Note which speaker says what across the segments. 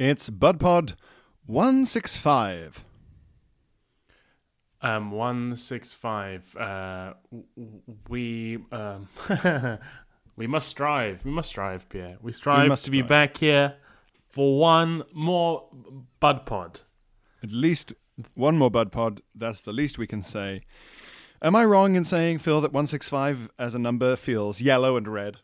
Speaker 1: It's BudPod 165.
Speaker 2: Um, one six five. Uh, w- w- we um, we must strive. We must strive, Pierre. We strive
Speaker 1: must
Speaker 2: to be back here for one more Bud Pod.
Speaker 1: At least one more BudPod. That's the least we can say. Am I wrong in saying, Phil, that 165 as a number feels yellow and red?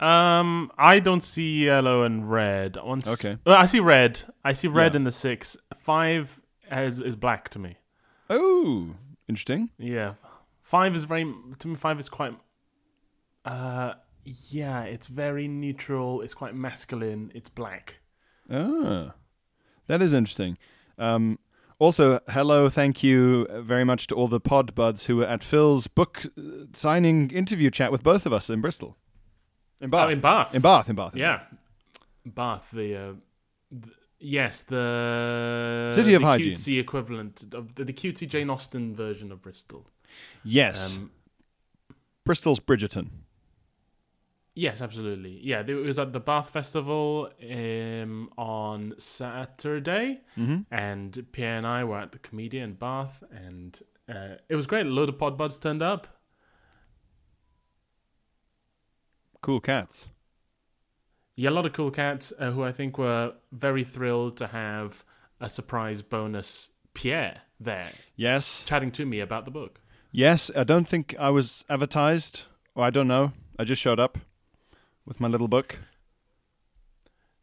Speaker 2: Um, I don't see yellow and red. One s-
Speaker 1: Okay.
Speaker 2: Well, I see red. I see red
Speaker 1: Yeah.
Speaker 2: in the six. Five has is black to me.
Speaker 1: Oh, interesting.
Speaker 2: Yeah, five is very to me. Five is quite. Uh, yeah, it's very neutral. It's quite masculine. It's black.
Speaker 1: Ah, that is interesting. Um, also, hello, thank you very much to all the pod buds who were at Phil's book uh, signing interview chat with both of us in Bristol. In Bath.
Speaker 2: Oh, in Bath.
Speaker 1: In Bath, in Bath. in
Speaker 2: Yeah, Bath. The, uh, th- yes, the
Speaker 1: City of
Speaker 2: the
Speaker 1: Hygiene.
Speaker 2: cutesy equivalent of the, the cutesy Jane Austen version of Bristol.
Speaker 1: Yes.
Speaker 2: Um,
Speaker 1: Bristol's Bridgerton.
Speaker 2: yes, absolutely. Yeah, it was at the Bath Festival um, on Saturday,
Speaker 1: Mm-hmm.
Speaker 2: and Pierre and I were at the Komedia Bath, and uh, it was great. A load of pod buds turned up.
Speaker 1: Cool cats.
Speaker 2: Yeah, a lot of cool cats uh, who I think were very thrilled to have a surprise bonus Pierre there
Speaker 1: Yes.
Speaker 2: chatting to me about the book.
Speaker 1: Yes, I don't think I was advertised, or I don't know. I just showed up with my little book.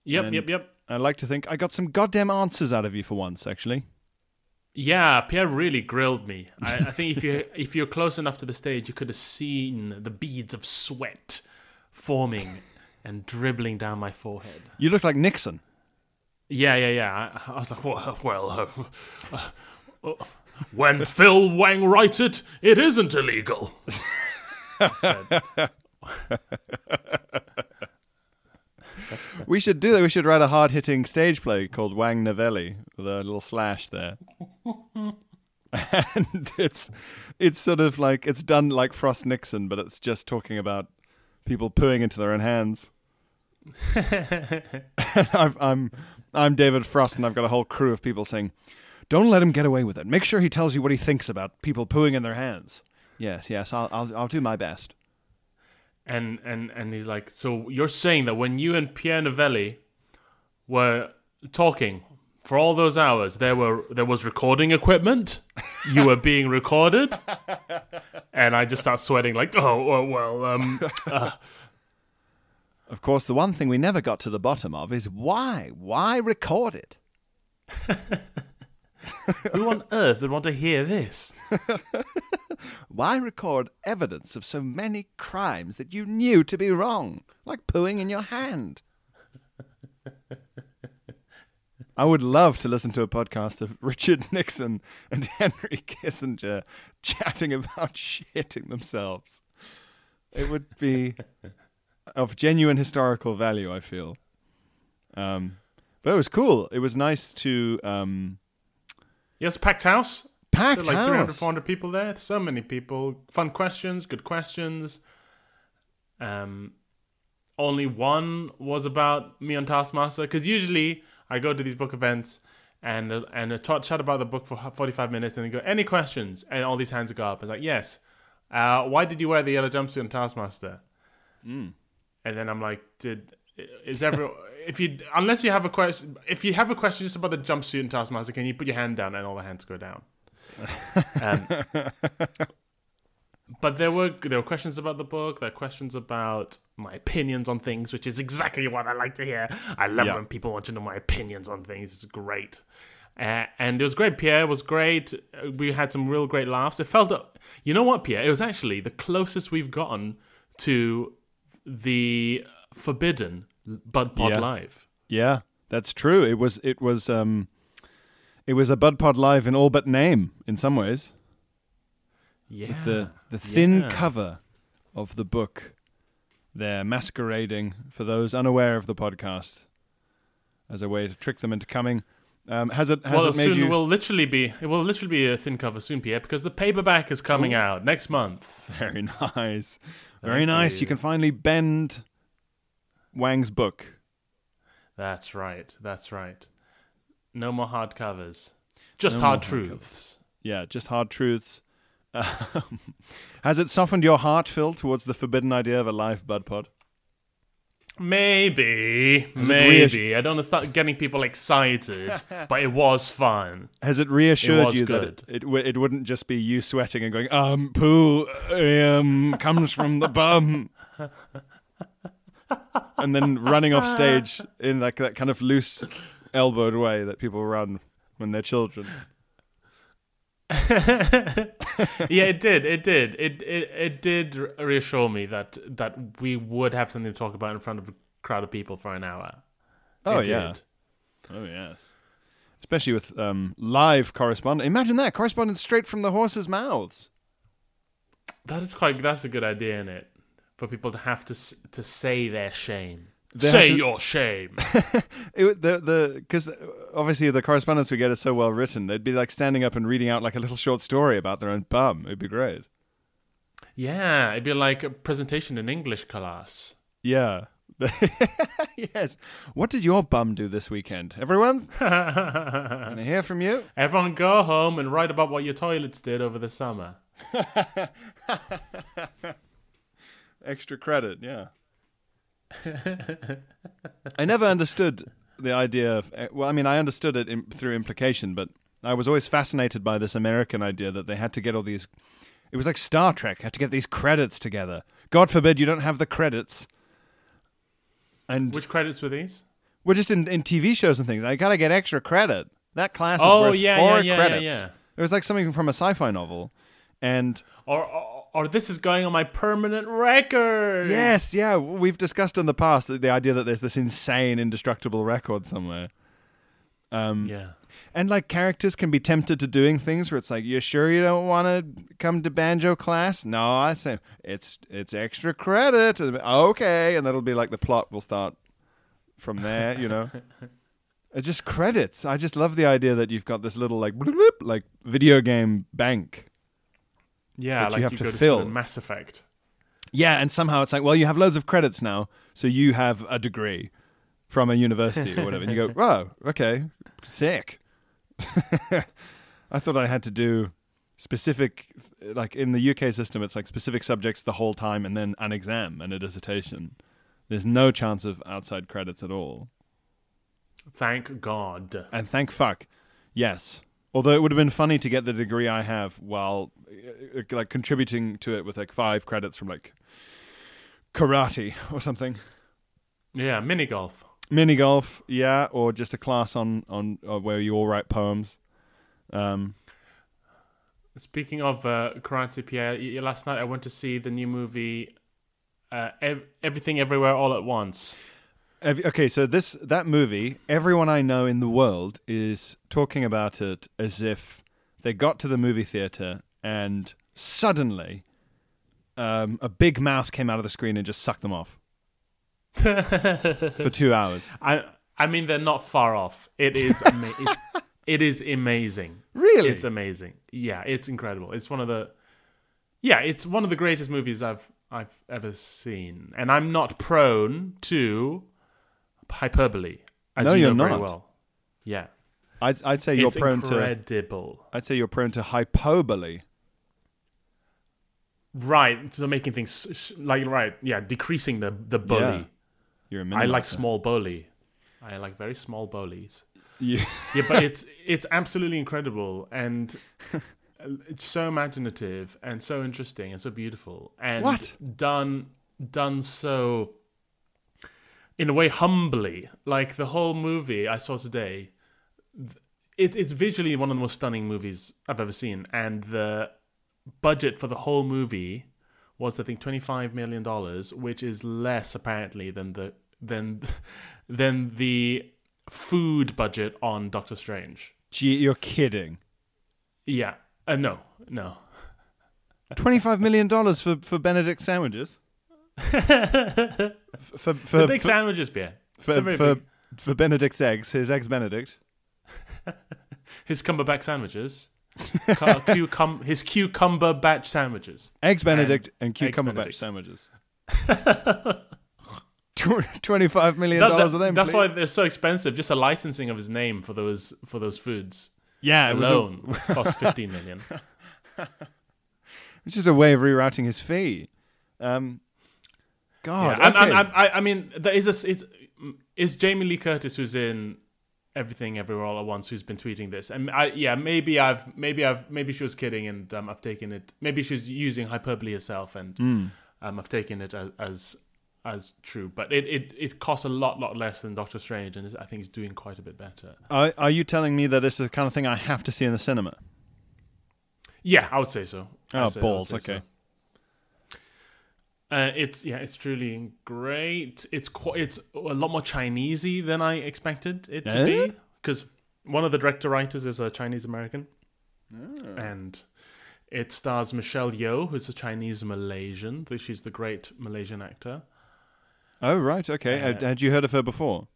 Speaker 2: Yep, yep, yep.
Speaker 1: I like to think I got some goddamn answers out of you for once, actually.
Speaker 2: Yeah, Pierre really grilled me. I, I think if you if you're close enough to the stage, you could have seen the beads of sweat forming and dribbling down my forehead.
Speaker 1: You look like Nixon.
Speaker 2: Yeah, yeah, yeah. I, I was like, well, well uh, uh, when Phil Wang writes it, it isn't illegal.
Speaker 1: We should do that. We should write a hard hitting stage play called Wang Novelli with a little slash there. and it's it's sort of like it's done like Frost Nixon, but it's just talking about people pooing into their own hands. I've, I'm I'm David Frost, and I've got a whole crew of people saying, "Don't let him get away with it. Make sure he tells you what he thinks about people pooing in their hands." Yes, yes, I'll I'll, I'll do my best.
Speaker 2: and and and he's like, so you're saying that when you and Pierre Novelli were talking for all those hours, there were there was recording equipment, you were being recorded, and I just start sweating like, oh, oh well, um,
Speaker 1: Of course, the one thing we never got to the bottom of is why? Why record it?
Speaker 2: who on earth would want to hear this?
Speaker 1: Why record evidence of so many crimes that you knew to be wrong, like pooing in your hand? I would love to listen to a podcast of Richard Nixon and Henry Kissinger chatting about shitting themselves. It would be of genuine historical value, I feel. Um, but it was cool. It was nice to um,
Speaker 2: Yes, packed house.
Speaker 1: packed
Speaker 2: There were like 300, 400 people there. So many people. Fun questions, good questions. Um, only one was about me on Taskmaster because usually I go to these book events and and talk, chat about the book for 45 minutes and then go any questions and all these hands go up. It's like yes. Uh, why did you wear the yellow jumpsuit on Taskmaster? And then I'm like, did is every if you unless you have a question if you have a question just about the jumpsuit in Taskmaster, can you put your hand down and all the hands go down? um, but there were there were questions about the book. There were questions about my opinions on things, which is exactly what I like to hear. I love
Speaker 1: Yeah.
Speaker 2: when people want to know my opinions on things. It's great. Uh, and it was great. Pierre was great. Uh, We had some real great laughs. It felt, you know what, Pierre? It was actually the closest we've gotten to the forbidden Bud Pod
Speaker 1: Yeah.
Speaker 2: Live.
Speaker 1: Yeah, that's true. It was it was um it was a Bud Pod Live in all but name in some ways.
Speaker 2: Yeah.
Speaker 1: With the the thin
Speaker 2: Yeah.
Speaker 1: cover of the book there masquerading for those unaware of the podcast as a way to trick them into coming. Um, has it has
Speaker 2: well,
Speaker 1: it made
Speaker 2: soon
Speaker 1: you
Speaker 2: will literally be it will literally be a thin cover soon, Pierre, because the paperback is coming out next month.
Speaker 1: very nice. Very
Speaker 2: Thank
Speaker 1: nice.
Speaker 2: you.
Speaker 1: You can finally bend Wang's book.
Speaker 2: That's right. That's right. No more hard covers. Just
Speaker 1: No
Speaker 2: hard
Speaker 1: more hard
Speaker 2: truths.
Speaker 1: Yeah, just hard truths. Um, has it softened your heart, Phil, towards the forbidden idea of a live Bud Pod?
Speaker 2: Maybe,
Speaker 1: Has it
Speaker 2: maybe. I don't want to start getting people excited, but it was fun.
Speaker 1: Has it reassured
Speaker 2: was
Speaker 1: you that it, it w- it wouldn't just be you sweating and going, um, poo, um, comes from the bum, and then running off stage in like that kind of loose, elbowed way that people run when they're children.
Speaker 2: yeah, it did. It did. It it it did reassure me that that we would have something to talk about in front of a crowd of people for an hour.
Speaker 1: Oh
Speaker 2: It
Speaker 1: yeah,
Speaker 2: did.
Speaker 1: oh yes, especially with um, live correspondence. Imagine that correspondence straight from the horses' mouths.
Speaker 2: That is quite. That's a good idea, in it, for people to have to to say their shame. Say
Speaker 1: to-
Speaker 2: your shame.
Speaker 1: It, the the because obviously the correspondence we get is so well written. They'd be like standing up and reading out like a little short story about their own bum. It'd be great.
Speaker 2: yeah, it'd be like a presentation in English class.
Speaker 1: Yeah. yes. What did your bum do this weekend? Everyone, can I hear from you?
Speaker 2: Everyone, go home and write about what your toilets did over the summer.
Speaker 1: Extra credit, yeah. I never understood the idea of. eh, Well, I mean, I understood it in, through implication, but I was always fascinated by this American idea that they had to get all these. It was like Star Trek, had to get these credits together. God forbid you don't have the credits. And
Speaker 2: Which credits were these?
Speaker 1: we're just in, in TV shows and things. I gotta get extra credit. That class is
Speaker 2: Oh,
Speaker 1: worth
Speaker 2: yeah,
Speaker 1: four
Speaker 2: yeah, yeah,
Speaker 1: credits.
Speaker 2: yeah.
Speaker 1: It was like something from a sci-fi novel, and
Speaker 2: Or, or, or this is going on my permanent record.
Speaker 1: yes, yeah, we've discussed in the past the, the idea that there's this insane, indestructible record somewhere. Um,
Speaker 2: Yeah.
Speaker 1: and like characters can be tempted to doing things where it's like, you sure you don't want to come to banjo class? No, I say it's it's extra credit. Okay, and that'll be like the plot will start from there. You know. It's just credits. I just love the idea that you've got this little like bloop, like video game bank.
Speaker 2: Yeah,
Speaker 1: That you have
Speaker 2: you
Speaker 1: to
Speaker 2: go to
Speaker 1: fill.
Speaker 2: in Mass Effect.
Speaker 1: Yeah, and somehow it's like, well, you have loads of credits now, so you have a degree from a university or whatever. and you go, oh, okay, sick. I thought I had to do specific, like in the UK system, it's like specific subjects the whole time and then an exam and a dissertation. There's no chance of outside credits at all.
Speaker 2: Thank God.
Speaker 1: And thank fuck, yes. Although it would have been funny to get the degree I have while uh, uh, like contributing to it with like five credits from like karate or something.
Speaker 2: Yeah, mini golf.
Speaker 1: Mini golf, yeah, or just a class on on uh, where you all write poems. Um,
Speaker 2: Speaking of uh, karate, Pierre, last night I went to see the new movie, uh, Ev- Everything Everywhere All at Once.
Speaker 1: Okay, so this that movie, everyone I know in the world is talking about it as if they got to the movie theater and suddenly um, a big mouth came out of the screen and just sucked them off for two hours.
Speaker 2: I I mean they're not far off. It is ama- it, it is amazing.
Speaker 1: Really?
Speaker 2: It's amazing. Yeah, it's incredible. It's one of the Yeah, it's one of the greatest movies I've I've ever seen. And I'm not prone to hyperbole. As
Speaker 1: No,
Speaker 2: you
Speaker 1: you're
Speaker 2: know very
Speaker 1: not.
Speaker 2: well. Yeah.
Speaker 1: I'd, I'd say you're
Speaker 2: it's
Speaker 1: prone to.
Speaker 2: incredible.
Speaker 1: I'd say you're prone to hyperbole.
Speaker 2: Right, so making things like right, yeah, decreasing the the bully.
Speaker 1: Yeah. You're a
Speaker 2: I like small bully. I like very small bullies.
Speaker 1: You-
Speaker 2: yeah, but it's it's absolutely incredible and uh, it's so imaginative and so interesting and so beautiful and
Speaker 1: What?
Speaker 2: done done so in a way humbly. Like the whole movie I saw today, it, it's visually one of the most stunning movies I've ever seen, and the budget for the whole movie was I think twenty five million dollars, which is less apparently than the than than the food budget on Doctor Strange.
Speaker 1: Gee, you're kidding.
Speaker 2: Yeah. Uh, no, no.
Speaker 1: Twenty-five million dollars for for Benedict sandwiches. for for
Speaker 2: the big
Speaker 1: for,
Speaker 2: sandwiches, Pierre.
Speaker 1: for, for,
Speaker 2: big.
Speaker 1: for Benedict's eggs, his eggs Benedict.
Speaker 2: His cumberbatch sandwiches. Cu- cucum- his cucumber batch sandwiches.
Speaker 1: Eggs Benedict and,
Speaker 2: Eggs
Speaker 1: cucumber batch sandwiches. Twenty-five million dollars
Speaker 2: that-
Speaker 1: of them.
Speaker 2: that's
Speaker 1: please.
Speaker 2: why they're so expensive. Just a licensing of his name for those for those foods
Speaker 1: Yeah, it was a,
Speaker 2: alone cost fifteen million.
Speaker 1: which is a way of rerouting his fee. Um, God,
Speaker 2: yeah, I'm-
Speaker 1: okay.
Speaker 2: I'm- I, I mean, there is a, is is Jamie Lee Curtis who's in Everything Everywhere All at Once who's been tweeting this, and I yeah maybe I've maybe I've maybe she was kidding and um, I've taken it maybe she was using hyperbole herself and
Speaker 1: Hmm.
Speaker 2: um, I've taken it as as, as true, but it, it it costs a lot lot less than Doctor Strange, and I think it's doing quite a bit better.
Speaker 1: are, are you telling me that this is the kind of thing I have to see in the cinema?
Speaker 2: Yeah, I would say so.
Speaker 1: Oh,
Speaker 2: say- I
Speaker 1: balls, okay.
Speaker 2: so. Uh, it's yeah, it's truly great. It's quite, it's a lot more Chinesey than I expected it to
Speaker 1: Eh?
Speaker 2: be because one of the director writers is a Chinese American,
Speaker 1: Ah.
Speaker 2: and it stars Michelle Yeoh, who's a Chinese Malaysian. She's the great Malaysian actor.
Speaker 1: Oh, right, okay.
Speaker 2: Uh,
Speaker 1: had, you heard of her before?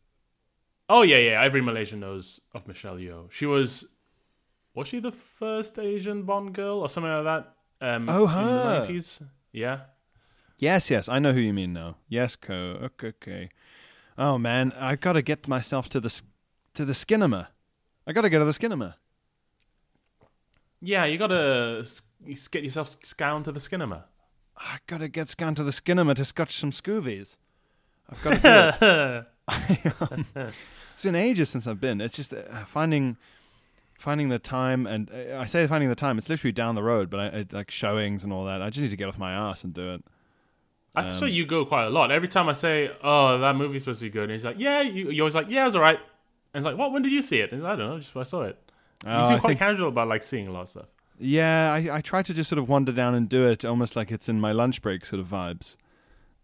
Speaker 2: Oh yeah, yeah. Every Malaysian knows of Michelle Yeoh. She was was she the first Asian Bond girl or something like that? Um,
Speaker 1: Oh,
Speaker 2: in the
Speaker 1: her.
Speaker 2: 90s? Yeah.
Speaker 1: Yes, yes, I know who you mean now. Yes, co. Okay, okay. Oh man, I've gotta get myself to the to the Skinema. I gotta go to the Skinema.
Speaker 2: Yeah, you gotta get yourself scown to the cinema.
Speaker 1: I gotta get scanned to the Skinema to scotch some scoovies. I've got to do it. it's been ages since I've been. It's just uh, finding finding the time, and uh, I say finding the time. It's literally down the road, but I, I like showings and all that. I just need to get off my ass and do it.
Speaker 2: I
Speaker 1: Um,
Speaker 2: sure you go quite a lot. Every time I say, "Oh, that movie's supposed to be good," and he's like, "Yeah," you, you're always like, "Yeah, it's all right." And it's like, "What? When did you see it?" And like, I don't know, just I saw it. You
Speaker 1: Oh,
Speaker 2: seem quite
Speaker 1: think-
Speaker 2: casual about like seeing a lot of stuff.
Speaker 1: Yeah, I, I try to just sort of wander down and do it almost like it's in my lunch break sort of vibes.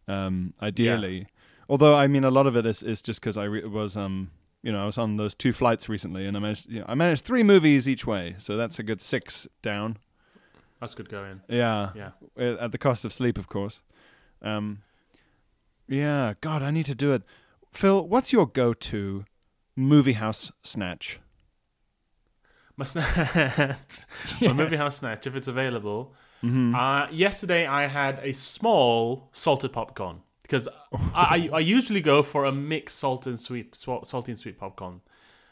Speaker 1: Um, ideally, although I mean a lot of it is, is just because I re- was um you know I was on those two flights recently and I managed you know, I managed three movies each way, so that's a good six down.
Speaker 2: That's good going.
Speaker 1: Yeah,
Speaker 2: Yeah.
Speaker 1: At the cost of sleep, of course. Um, yeah, God, I need to do it. Phil, what's your go-to movie house snatch?
Speaker 2: My snatch, my movie house snatch, if it's available. Uh, yesterday I had a small salted popcorn because I, I I usually go for a mixed salt and sweet salty and sweet popcorn,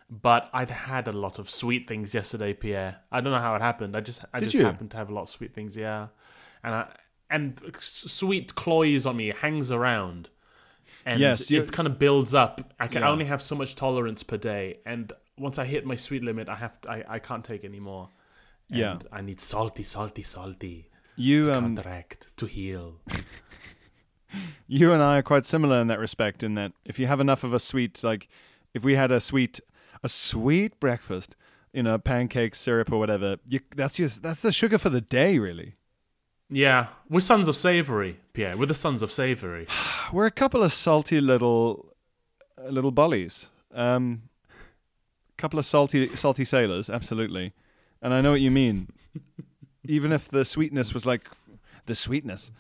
Speaker 2: but I'd had a lot of sweet things yesterday, Pierre. I don't know how it happened. I just I
Speaker 1: Did
Speaker 2: just
Speaker 1: you?
Speaker 2: happened to have a lot of sweet things, yeah, and I, and sweet cloys on me hangs around. And
Speaker 1: Yes,
Speaker 2: it kind of builds up. I can
Speaker 1: Yeah.
Speaker 2: only have so much tolerance per day, and once I hit my sweet limit, I have to, I, I can't take anymore. And
Speaker 1: Yeah.
Speaker 2: I need salty, salty, salty
Speaker 1: You
Speaker 2: to
Speaker 1: um
Speaker 2: counteract to heal.
Speaker 1: you and I are quite similar in that respect. In that, if you have enough of a sweet, like if we had a sweet, a sweet breakfast, you know, pancakes, syrup, or whatever, you, that's just that's the sugar for the day, really.
Speaker 2: Yeah, we're sons of savory, Pierre. We're the sons of savory.
Speaker 1: We're a couple of salty little, uh, little bullies. Um, couple of salty, salty sailors, absolutely. And I know what you mean. Even if the sweetness was like the sweetness.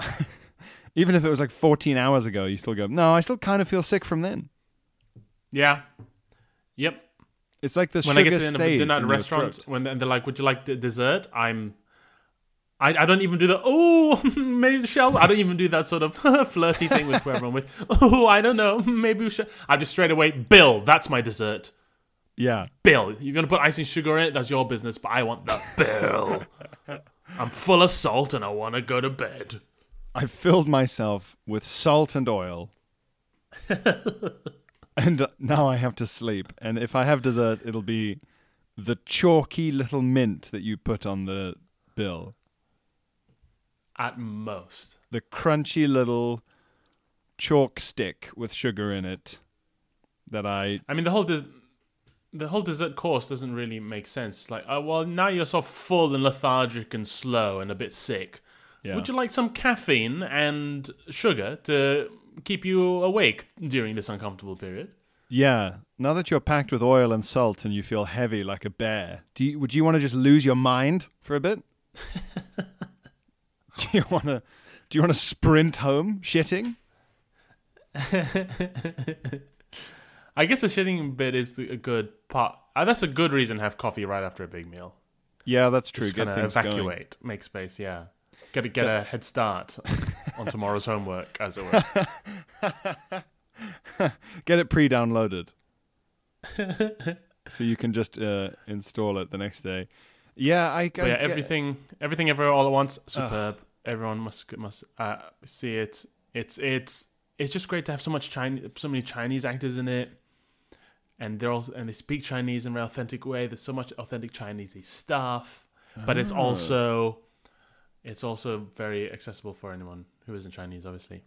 Speaker 1: Even if it was like 14 hours ago, you still go, no, I still kind of feel sick from then.
Speaker 2: Yeah. Yep.
Speaker 1: It's like the
Speaker 2: when
Speaker 1: sugar
Speaker 2: I get to the end of a dinner at a restaurant, when they're like, "Would you like d- dessert?" I'm, I, I don't even do the oh maybe shall. I don't even do that sort of flirty thing with whoever I'm with. Oh, I don't know. Maybe we should. I just straight away, Bill. That's my dessert.
Speaker 1: Yeah.
Speaker 2: Bill, you're gonna put icing sugar in it. That's your business. But I want the Bill. I'm full of salt and I want to go to bed.
Speaker 1: I've filled myself with salt and oil. and now I have to sleep. And if I have dessert, it'll be the chalky little mint that you put on the bill.
Speaker 2: At most.
Speaker 1: The crunchy little chalk stick with sugar in it that I
Speaker 2: I mean, the whole des- the whole dessert course doesn't really make sense. It's like, oh well, now you're so full and lethargic and slow and a bit sick.
Speaker 1: Yeah.
Speaker 2: Would you like some caffeine and sugar to keep you awake during this uncomfortable period?
Speaker 1: Yeah. Now that you're packed with oil and salt and you feel heavy like a bear, do you, would you want to just lose your mind for a bit? do you want to? Do you want to sprint home shitting?
Speaker 2: I guess the shitting bit is a good part. Uh, that's a good reason to have coffee right after a big meal.
Speaker 1: Yeah, that's true.
Speaker 2: Just
Speaker 1: Get things going.
Speaker 2: evacuate, make space. Yeah, get a, get a head start on tomorrow's homework, as it were.
Speaker 1: Get it pre-downloaded, so you can just uh, install it the next day. Yeah, I. I
Speaker 2: yeah,
Speaker 1: get-
Speaker 2: everything, everything, everywhere, all at once, superb. Everyone must must uh, see it. It's it's it's just great to have so much Chinese, so many Chinese actors in it, and they're also and they speak Chinese in a very authentic way. There's so much authentic Chinese stuff, but it's
Speaker 1: Ah.
Speaker 2: also it's also very accessible for anyone who isn't Chinese, obviously.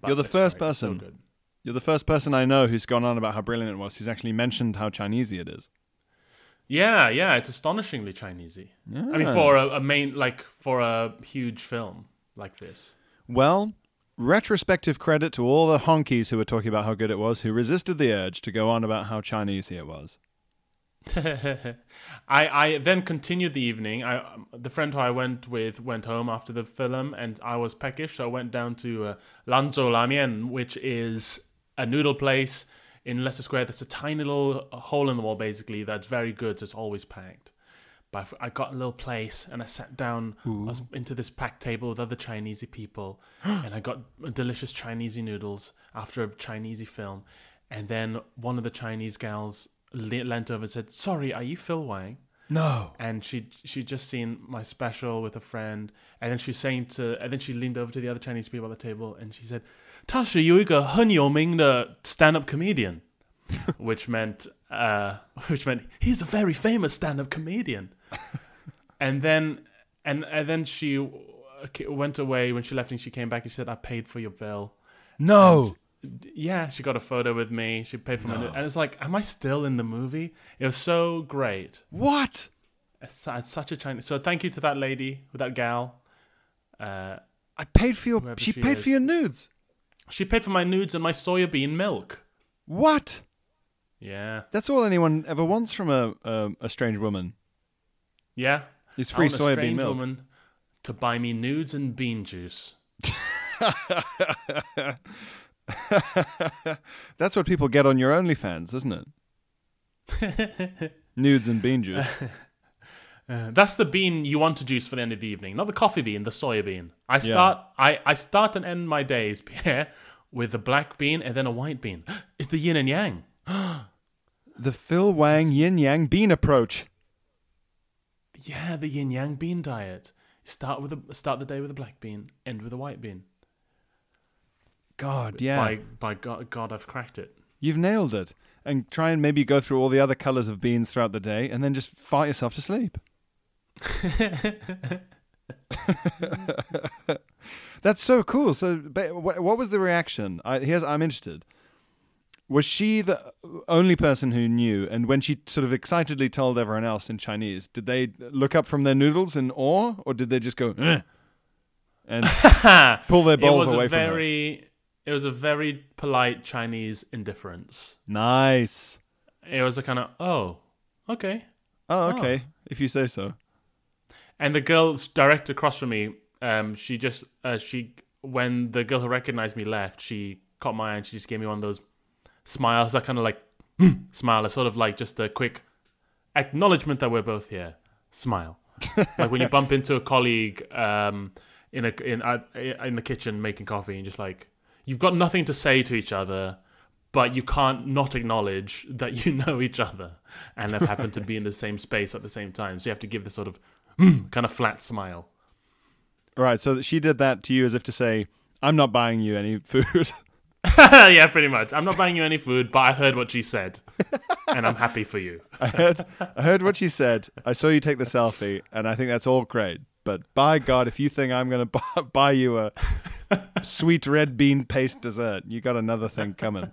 Speaker 2: But
Speaker 1: You're the first
Speaker 2: great. It's so
Speaker 1: person.
Speaker 2: good.
Speaker 1: You're the first person I know who's gone on about how brilliant it was. Who's actually mentioned how Chinesey it is.
Speaker 2: Yeah, yeah, it's astonishingly Chinesey. I mean, for a, a main like for a huge film like this.
Speaker 1: Well, retrospective credit to all the honkies who were talking about how good it was, who resisted the urge to go on about how Chinesey it was.
Speaker 2: I I then continued the evening. I um, the friend who I went with went home after the film, and I was peckish, so I went down to uh, Lanzhou Lamian, which is a noodle place in Leicester Square. That's a tiny little hole in the wall, basically. That's very good. So it's always packed. But I got a little place, and I sat down into this packed table with other Chinesey people, and I got delicious Chinesey noodles after a Chinesey film. And then one of the Chinese gals le- leant over and said, "Sorry, are you Phil Wang?"
Speaker 1: No.
Speaker 2: and she she just seen my special with a friend, and then she was saying to, and then she leaned over to the other Chinese people at the table, and she said, 他是有一个很有名的 stand-up comedian, which meant uh, which meant he's a very famous stand-up comedian, and then and and then she uh, went away when she left, and she came back and she said, I paid for your bill.
Speaker 1: No.
Speaker 2: Yeah, she got a photo with me. She paid for my, and it's like, am I still in the movie? It was so great.
Speaker 1: What?
Speaker 2: It's, su- it's such a Chinese. So thank you to that lady, that gal. Uh,
Speaker 1: I paid for your.
Speaker 2: Whoever
Speaker 1: She
Speaker 2: she
Speaker 1: paid
Speaker 2: is.
Speaker 1: for your nudes.
Speaker 2: she paid for my nudes and my soya bean milk.
Speaker 1: What?
Speaker 2: Yeah,
Speaker 1: That's all anyone ever wants from a a, a strange woman.
Speaker 2: yeah.
Speaker 1: Is free
Speaker 2: want a
Speaker 1: soybean
Speaker 2: strange
Speaker 1: milk.
Speaker 2: woman to buy me nudes and bean juice.
Speaker 1: That's what people get on your OnlyFans, isn't it? Nudes and bean juice.
Speaker 2: Uh, that's the bean you want to juice for the end of the evening, not the coffee bean, the soya bean. I start, I, I start and end my days, Pierre, with a black bean and then a white bean. It's the yin and yang.
Speaker 1: The Phil Wang Yin Yang Bean approach.
Speaker 2: Yeah, the yin yang bean diet. Start with a start the day with a black bean, end with a white bean.
Speaker 1: God, yeah.
Speaker 2: By by God, God, I've cracked it.
Speaker 1: You've nailed it. And try and maybe go through all the other colors of beans throughout the day and then just fart yourself to sleep. That's so cool. So, what was the reaction? I, here's, I'm interested. Was she the only person who knew? And when she sort of excitedly told everyone else in Chinese, did they look up from their noodles in awe, or did they just go "Eh," and pull their balls
Speaker 2: was
Speaker 1: away from her?
Speaker 2: very it was a very polite Chinese indifference.
Speaker 1: Nice.
Speaker 2: It was a kind of oh, okay.
Speaker 1: Oh, okay. If you say so.
Speaker 2: And the girl direct across from me, um, she just uh, she when the girl who recognized me left, she caught my eye and she just gave me one of those smiles. That kind of like smile, a sort of like just a quick acknowledgement that we're both here. Smile, like when you bump into a colleague um, in a in uh, in the kitchen making coffee, and just like you've got nothing to say to each other. But you can't not acknowledge that you know each other and have happened to be in the same space at the same time. So you have to give the sort of Mm, kind of flat smile.
Speaker 1: Right. So she did that to you as if to say, I'm not buying you any food.
Speaker 2: yeah, pretty much. I'm not buying you any food, but I heard what she said, and I'm happy for you.
Speaker 1: I heard, I heard what she said. I saw you take the selfie, and I think that's all great. But by God, if you think I'm going to buy, buy you a sweet red bean paste dessert, you got another thing coming.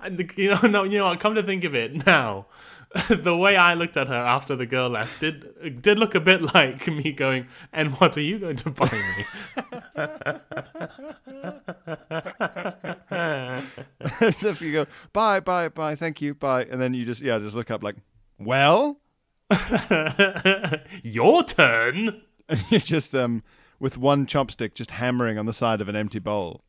Speaker 2: And the, you know, no, you know, what, come to think of it now, the way I looked at her after the girl left did did look a bit like me going, "And what are you going to buy me?"
Speaker 1: As if you go, bye, bye, bye, thank you, bye, and then you just yeah, just look up like, well,
Speaker 2: Your turn.
Speaker 1: you're just um with one chopstick just hammering on the side of an empty bowl.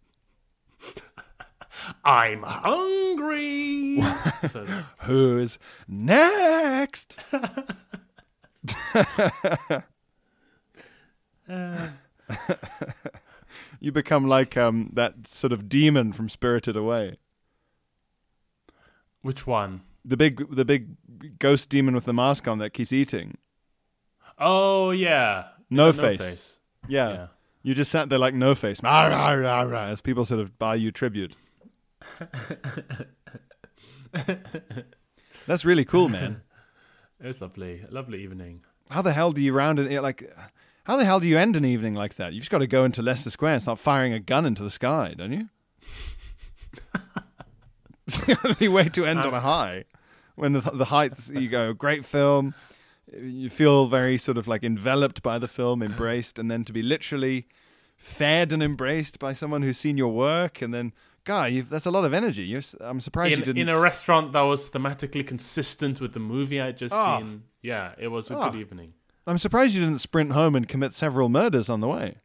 Speaker 2: I'm hungry. So,
Speaker 1: Who's next? you become like um that sort of demon from Spirited Away.
Speaker 2: which one?
Speaker 1: The big the big ghost demon with the mask on that keeps eating.
Speaker 2: Oh yeah,
Speaker 1: No
Speaker 2: Is that
Speaker 1: face. Yeah.
Speaker 2: Yeah.
Speaker 1: You just sat there like no face. As people sort of buy you tribute. That's really cool, man.
Speaker 2: It was lovely, a lovely evening.
Speaker 1: How the hell do you round it like how the hell do you end an evening like that? You've just got to go into Leicester Square and start firing a gun into the sky, don't you? it's the only way to end on a high. When the, the heights, you go, great film. You feel very sort of like enveloped by the film, embraced, and then to be literally fed and embraced by someone who's seen your work, and then, guy, you've, that's a lot of energy. You're, I'm surprised you didn't.
Speaker 2: in a restaurant that was thematically consistent with the movie I'd just
Speaker 1: Ah.
Speaker 2: seen. Yeah, it was a
Speaker 1: Ah.
Speaker 2: good evening.
Speaker 1: I'm surprised you didn't sprint home and commit several murders on the way.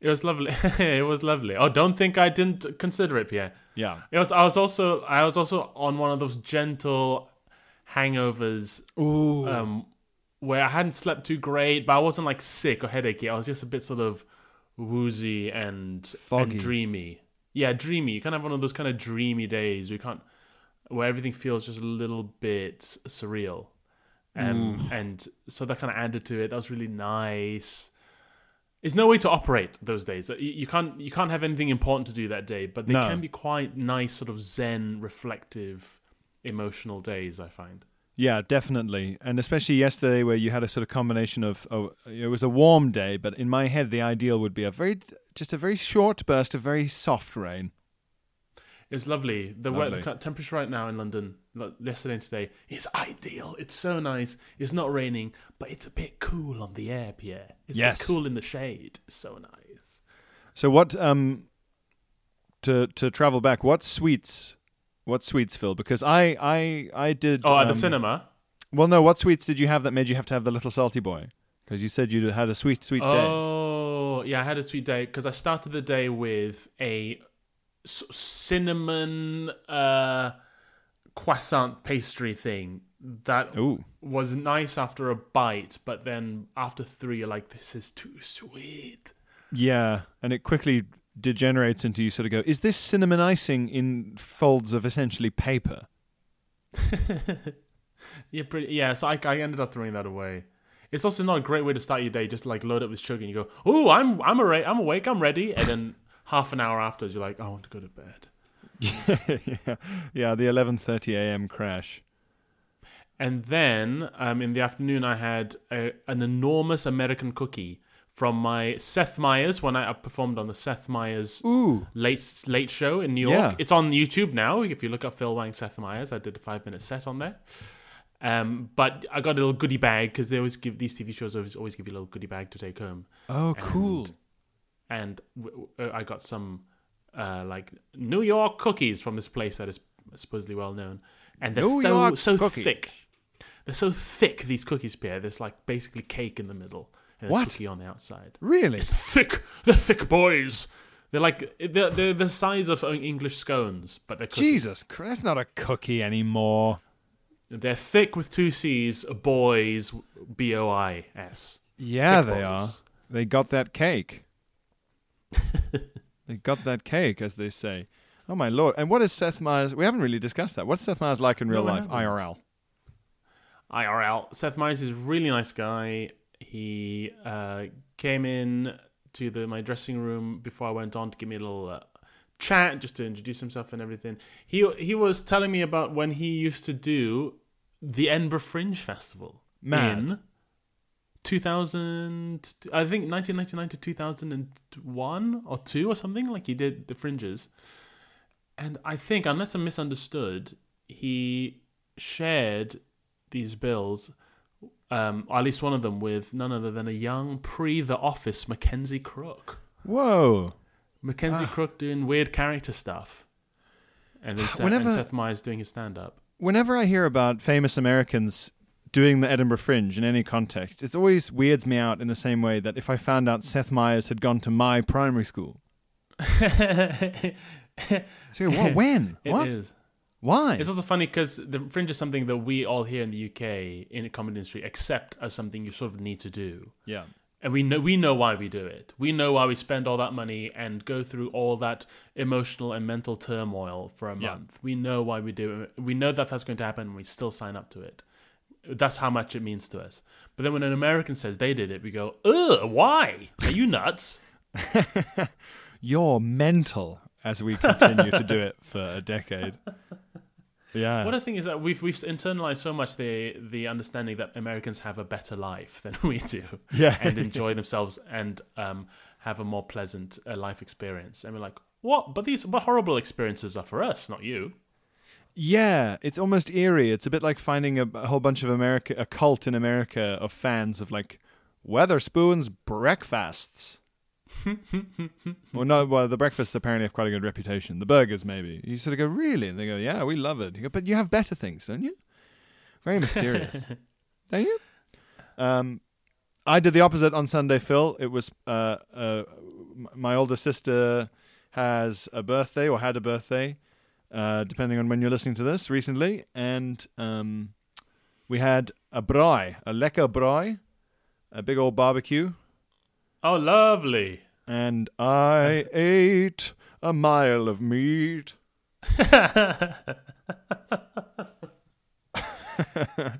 Speaker 2: It was lovely. it was lovely. Oh, don't think I didn't consider it, Pierre.
Speaker 1: Yeah.
Speaker 2: It was. I was also. I was also on one of those gentle hangovers
Speaker 1: Ooh.
Speaker 2: um, where I hadn't slept too great, but I wasn't like sick or headachy. I was just a bit sort of woozy and,
Speaker 1: Foggy.
Speaker 2: and dreamy. Yeah, dreamy. You kind of have one of those kind of dreamy days where you can't, where everything feels just a little bit surreal, um, and so that kind of added to it. That was really nice. There's no way to operate those days. You- You can't you can't have anything important to do that day, but they
Speaker 1: No.
Speaker 2: can be quite nice, sort of zen, reflective, emotional days. I find.
Speaker 1: Yeah, definitely, and especially yesterday, where you had a sort of combination of. Oh, it was a warm day, but in my head, the ideal would be a very, just a very short burst of very soft rain.
Speaker 2: It's lovely. The,
Speaker 1: Lovely.
Speaker 2: we- the temperature right now in London, yesterday and today, is ideal. It's so nice. It's not raining, but it's a bit cool on the air, Pierre. It's a
Speaker 1: Yes.
Speaker 2: bit cool in the shade. It's so nice.
Speaker 1: So, what um, to to travel back? What sweets? What sweets, Phil? Because I I I did.
Speaker 2: Oh, at the
Speaker 1: um,
Speaker 2: cinema.
Speaker 1: Well, no. What sweets did you have that made you have to have the little salty boy? Because you said you had a sweet, sweet day.
Speaker 2: Oh, yeah, I had a sweet day because I started the day with a s- cinnamon uh, croissant pastry thing that
Speaker 1: Ooh.
Speaker 2: was nice after a bite, but then after three, you're like, this is too sweet.
Speaker 1: Yeah, and it quickly degenerates into you sort of go, is this cinnamon icing in folds of essentially paper?
Speaker 2: Yeah, pretty. Yeah, so I, I ended up throwing that away. It's also not a great way to start your day. Just like load up with sugar and you go, "Oh, I'm I'm awake, I'm awake, I'm ready," and then half an hour afterwards, you're like, "I want to go to bed."
Speaker 1: yeah, yeah, the 11:30 a.m. crash.
Speaker 2: And then um, in the afternoon, I had a, an enormous American cookie from my Seth Meyers when I performed on the Seth Meyers
Speaker 1: Ooh,
Speaker 2: late late show in New York.
Speaker 1: Yeah.
Speaker 2: It's on YouTube now. If you look up Phil Wang Seth Meyers, I did a five minute set on there. Um, but I got a little goodie bag because they always give these TV shows always, always give you a little goodie bag to take home.
Speaker 1: oh, cool.
Speaker 2: And w- w- I got some uh, like New York cookies from this place that is supposedly well known, and they're
Speaker 1: New
Speaker 2: so
Speaker 1: York
Speaker 2: so
Speaker 1: cookies.
Speaker 2: thick. They're so thick. These cookies, Pierre. There's like basically cake in the middle and
Speaker 1: What?
Speaker 2: a cookie on the outside.
Speaker 1: Really?
Speaker 2: It's thick. They're thick boys. They're like they're, they're the size of English scones, but they're cookies.
Speaker 1: Jesus, Christ, that's not a cookie anymore.
Speaker 2: They're thick with two C's. Boys, B O I S.
Speaker 1: Yeah,
Speaker 2: Thick
Speaker 1: they are. They got that cake. they got that cake, as they say. Oh my lord! And what is Seth Meyers? We haven't really discussed that. What's Seth Meyers like in real
Speaker 2: we
Speaker 1: life. IRL?
Speaker 2: IRL. Seth Meyers is a really nice guy. He uh, came in to the my dressing room before I went on to give me a little uh, chat, just to introduce himself and everything. He he was telling me about when he used to do the Edinburgh Fringe Festival
Speaker 1: Mad.
Speaker 2: in 2000. I think 1999 to 2001 or two or something. Like he did the Fringes, and I think unless I'm misunderstood, he shared these bills, um, or at least one of them, with none other than a young pre The Office Mackenzie Crook.
Speaker 1: Whoa.
Speaker 2: Mackenzie ah. Crook doing weird character stuff, and then Seth,
Speaker 1: Whenever-
Speaker 2: and Seth Meyers doing his stand up.
Speaker 1: Whenever I hear about famous Americans doing the Edinburgh Fringe in any context, it always weirds me out in the same way that if I found out Seth Meyers had gone to my primary school. So what? When?
Speaker 2: It
Speaker 1: what?
Speaker 2: is.
Speaker 1: Why?
Speaker 2: It's also funny because the fringe is something that we all here in the UK in the comedy industry accept as something you sort of need to do.
Speaker 1: yeah.
Speaker 2: And we know we know why we do it. We know why we spend all that money and go through all that emotional and mental turmoil for a
Speaker 1: Yeah.
Speaker 2: month. We know why we do it. We know that that's going to happen, and we still sign up to it. That's how much it means to us. But then when an American says they did it, we go, "Ugh, why? Are you nuts?"
Speaker 1: You're mental as we continue to do it for a decade. Yeah.
Speaker 2: What I think is that we've we've internalized so much the the understanding that Americans have a better life than we do,
Speaker 1: Yeah.
Speaker 2: and enjoy themselves and um, have a more pleasant uh, life experience. And we're like, what? But these but horrible experiences are for us, not you.
Speaker 1: Yeah, it's almost eerie. It's a bit like finding a, a whole bunch of America, a cult in America of fans of like Wetherspoon's breakfasts. well, no, well, the breakfasts apparently have quite a good reputation. The burgers, maybe. You sort of go, really? And they go, yeah, we love it. You go, but you have better things, don't you? Very mysterious, don't you? Um, I did the opposite on Sunday, Phil. It was uh, uh, my older sister has a birthday or had a birthday, uh, depending on when you're listening to this recently, and um, we had a braai, a lekker braai, a big old barbecue,
Speaker 2: Oh, lovely.
Speaker 1: and I ate a mile of meat.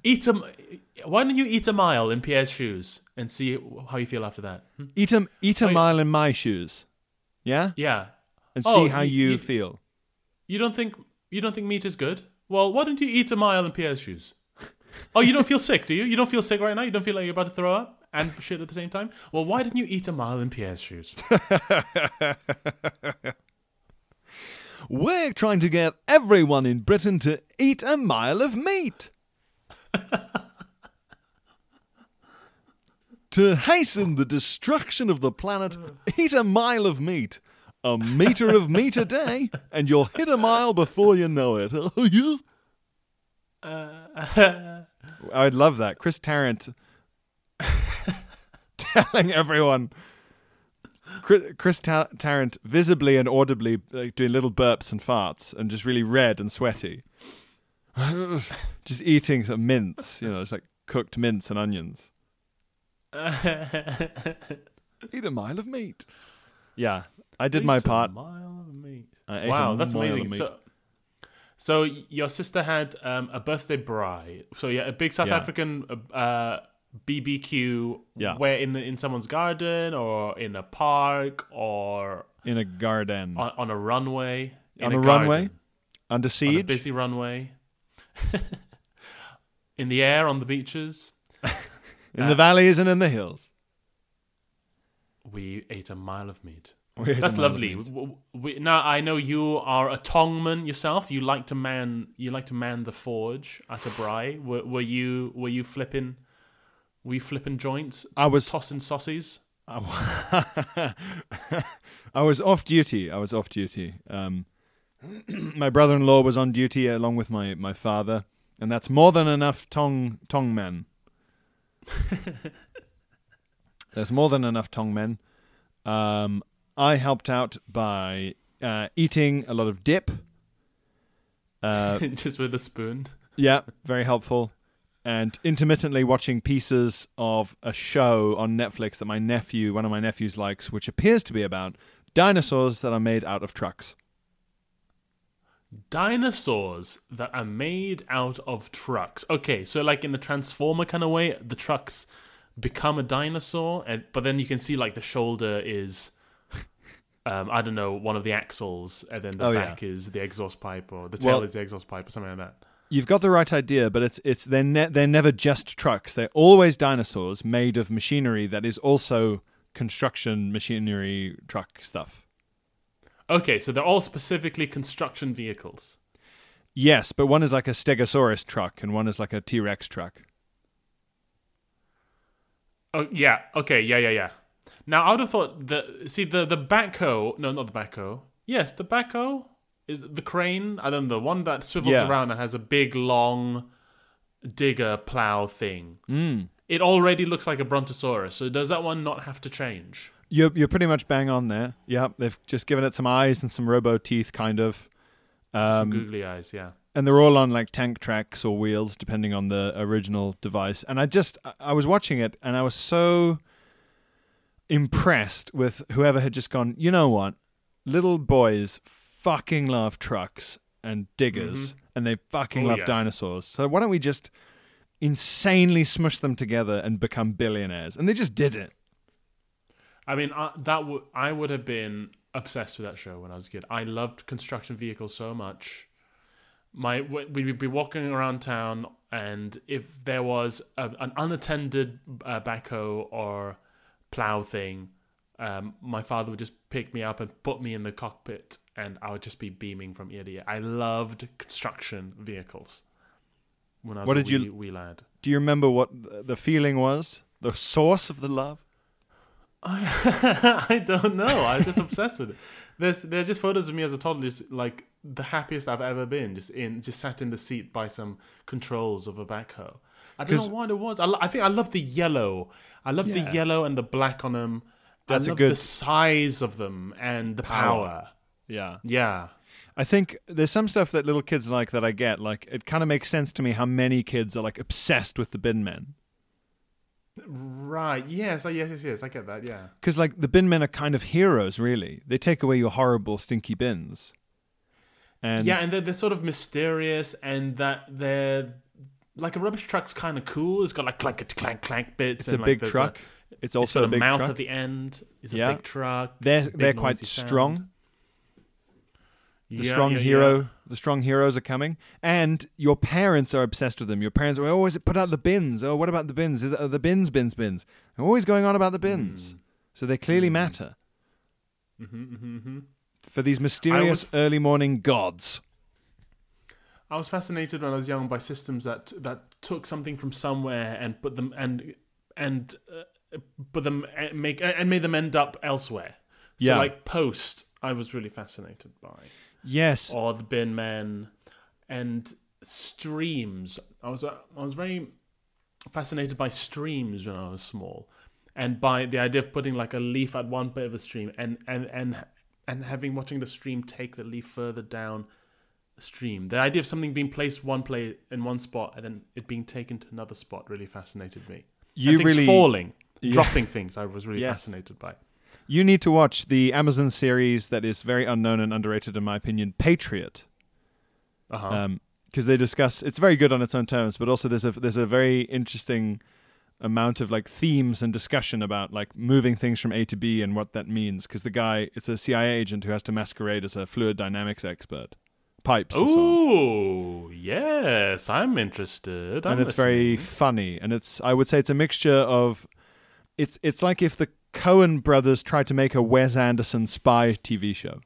Speaker 2: Eat a. Why don't you eat a mile in Pierre's shoes and see how you feel after that? Hmm?
Speaker 1: Eat a eat a
Speaker 2: Oh,
Speaker 1: mile in my shoes, yeah,
Speaker 2: Yeah.
Speaker 1: and
Speaker 2: Oh,
Speaker 1: see how you
Speaker 2: y-
Speaker 1: feel.
Speaker 2: You don't think you don't think meat is good? Well, why don't you eat a mile in Pierre's shoes? Oh, you don't feel sick, do you? You don't feel sick right now? You don't feel like you're about to throw up and shit at the same time? Well, why didn't you eat a mile in Pierre's shoes?
Speaker 1: We're trying to get everyone in Britain to eat a mile of meat. to hasten the destruction of the planet, eat a mile of meat. A meter of meat a day, and you'll hit a mile before you know it. Oh, uh, you? I'd love that. Chris Tarrant telling everyone. Chris, Chris Ta- Tarrant visibly and audibly like, doing little burps and farts and just really red and sweaty. just eating some mince, you know, it's like cooked mince and onions. Eat a mile of meat. Yeah, I did my
Speaker 2: Eat a
Speaker 1: part.
Speaker 2: mile of meat.
Speaker 1: I ate
Speaker 2: Wow,
Speaker 1: a
Speaker 2: that's
Speaker 1: mile of
Speaker 2: amazing.
Speaker 1: meat.
Speaker 2: So, so your sister had um, a birthday braai. So yeah, a big South
Speaker 1: Yeah.
Speaker 2: African uh, BBQ.
Speaker 1: Yeah.
Speaker 2: Where in the, in someone's garden or in a park or
Speaker 1: In a garden.
Speaker 2: on, on a runway. In
Speaker 1: On
Speaker 2: a,
Speaker 1: a runway? Under
Speaker 2: On a busy runway. in the air on the beaches.
Speaker 1: in the valleys and in the hills.
Speaker 2: We ate a mile of meat.
Speaker 1: We
Speaker 2: That's lovely.
Speaker 1: meat.
Speaker 2: W- w- We, now I know you are a tongman yourself. You like to man. You like to man the forge at a braai. Were, were you? Were you flipping? You flipping joints?
Speaker 1: I was
Speaker 2: tossing saucies.
Speaker 1: I was off duty. I was off duty. Um, my brother-in-law was on duty along with my, my father, and that's more than enough tong tong men. There's more than enough tong men. Um, I helped out by uh, eating a lot of dip. Uh,
Speaker 2: just with a spoon.
Speaker 1: yeah, very helpful. And intermittently watching pieces of a show on Netflix that my nephew, one of my nephews, likes, which appears to be about dinosaurs that are made out of trucks.
Speaker 2: Dinosaurs that are made out of trucks. Okay, so like in the Transformer kind of way, the trucks become a dinosaur, and but then you can see like the shoulder is. Um, I don't know, one of the axles, and then the
Speaker 1: Oh, yeah.
Speaker 2: back is the exhaust pipe, or the tail
Speaker 1: Well-
Speaker 2: is the exhaust pipe, or something like that.
Speaker 1: You've got the right idea, but it's it's they're ne- they're never just trucks. They're always dinosaurs made of machinery that is also construction machinery truck stuff.
Speaker 2: Okay, so they're all specifically construction vehicles.
Speaker 1: Yes, but one is like a Stegosaurus truck and one is like a T Rex truck.
Speaker 2: Oh yeah. Okay. Yeah. Yeah. Yeah. Now I would have thought the see the the backhoe. No, not the backhoe. Yes, the backhoe is the crane. I don't know the one that swivels
Speaker 1: Yeah.
Speaker 2: around and has a big long digger plow thing.
Speaker 1: Mm.
Speaker 2: It already looks like a brontosaurus. So does that one not have to change?
Speaker 1: You're you're pretty much bang on there. Yeah, they've just given it some eyes and some robo teeth, kind of.
Speaker 2: Some
Speaker 1: Um,
Speaker 2: googly eyes. Yeah.
Speaker 1: and they're all on like tank tracks or wheels, depending on the original device. And I just I was watching it and I was so impressed with whoever had just gone. You know what? Little boys fucking love trucks and diggers, and they fucking
Speaker 2: Oh,
Speaker 1: love
Speaker 2: yeah.
Speaker 1: dinosaurs. So why don't we just insanely smush them together and become billionaires? And they just did it.
Speaker 2: I mean, I, that would I would have been obsessed with that show when I was a kid. I loved construction vehicles so much. My we would be walking around town, and if there was a, an unattended uh, backhoe or plow thing, um, my father would just pick me up and put me in the cockpit, and I would just be beaming from ear to ear. I loved construction vehicles when I was
Speaker 1: What
Speaker 2: a
Speaker 1: did you-
Speaker 2: wee, wee lad.
Speaker 1: Do you remember what the feeling was? The source of the love?
Speaker 2: I, I don't know. I was just obsessed with it. There's there are just photos of me as a toddler, just like the happiest I've ever been, just in just sat in the seat by some controls of a backhoe. I don't know what it was. I, I think I love the yellow. I love
Speaker 1: Yeah.
Speaker 2: the yellow and the black on them.
Speaker 1: That's a
Speaker 2: I love
Speaker 1: good-
Speaker 2: the size of them and the
Speaker 1: Power.
Speaker 2: power.
Speaker 1: Yeah.
Speaker 2: Yeah.
Speaker 1: I think there's some stuff that little kids like that I get. Like, it kind of makes sense to me how many kids are like obsessed with the bin men.
Speaker 2: Right. Yes. Yes. Yes. Yes. I get that. Yeah.
Speaker 1: Because, like, the bin men are kind of heroes, really. They take away your horrible, stinky bins. And
Speaker 2: yeah, and they're, they're sort of mysterious, and that they're like a rubbish truck's kind of cool. It's got like clank clank clank bits.
Speaker 1: it's a
Speaker 2: and, like,
Speaker 1: big
Speaker 2: there's
Speaker 1: truck. it's
Speaker 2: it's
Speaker 1: also
Speaker 2: got
Speaker 1: a big
Speaker 2: mouth
Speaker 1: truck.
Speaker 2: at the end. It's
Speaker 1: Yeah.
Speaker 2: a big truck.
Speaker 1: they're
Speaker 2: big
Speaker 1: they're quite
Speaker 2: sound.
Speaker 1: strong. The
Speaker 2: Yeah,
Speaker 1: strong
Speaker 2: yeah,
Speaker 1: hero, the strong heroes are coming, and your parents are obsessed with them. Your parents are always put out the bins. Oh, what about the bins? Are the bins, bins, bins? They're always going on about the bins,
Speaker 2: Hmm.
Speaker 1: so they clearly matter
Speaker 2: Mm-hmm,
Speaker 1: for these mysterious early morning gods.
Speaker 2: I was fascinated when I was young by systems that that took something from somewhere and put them and and uh, put them make and made them end up elsewhere. So
Speaker 1: Yeah.
Speaker 2: like Post, I was really fascinated by.
Speaker 1: Yes,
Speaker 2: or the bin men and streams i was uh, i was very fascinated by streams when i was small and by the idea of putting like a leaf at one bit of a stream and and and and having watching the stream take the leaf further down the stream the idea of something being placed one place in one spot and then it being taken to another spot really fascinated me
Speaker 1: You really-
Speaker 2: falling
Speaker 1: Yeah.
Speaker 2: dropping things i was really
Speaker 1: Yes.
Speaker 2: fascinated by
Speaker 1: You need to watch the Amazon series that is very unknown and underrated, in my opinion, Patriot.
Speaker 2: uh-huh
Speaker 1: because they discuss it's very good on its own terms, but also there's a there's a very interesting amount of like themes and discussion about like moving things from A to B and what that means. Because the guy, it's a CIA agent who has to masquerade as a fluid dynamics expert, pipes Oh so
Speaker 2: yes, I'm interested. I'm
Speaker 1: and it's very funny. And it's I would say it's a mixture of it's it's like if the Coen brothers tried to make a Wes Anderson spy TV show.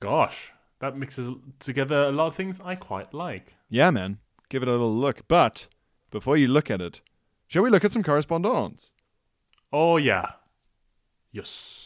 Speaker 2: Gosh, that mixes together a lot of things I quite like.
Speaker 1: Yeah, man, give it a little look. But before you look at it, shall we look at some correspondence?
Speaker 2: Oh yeah, yes.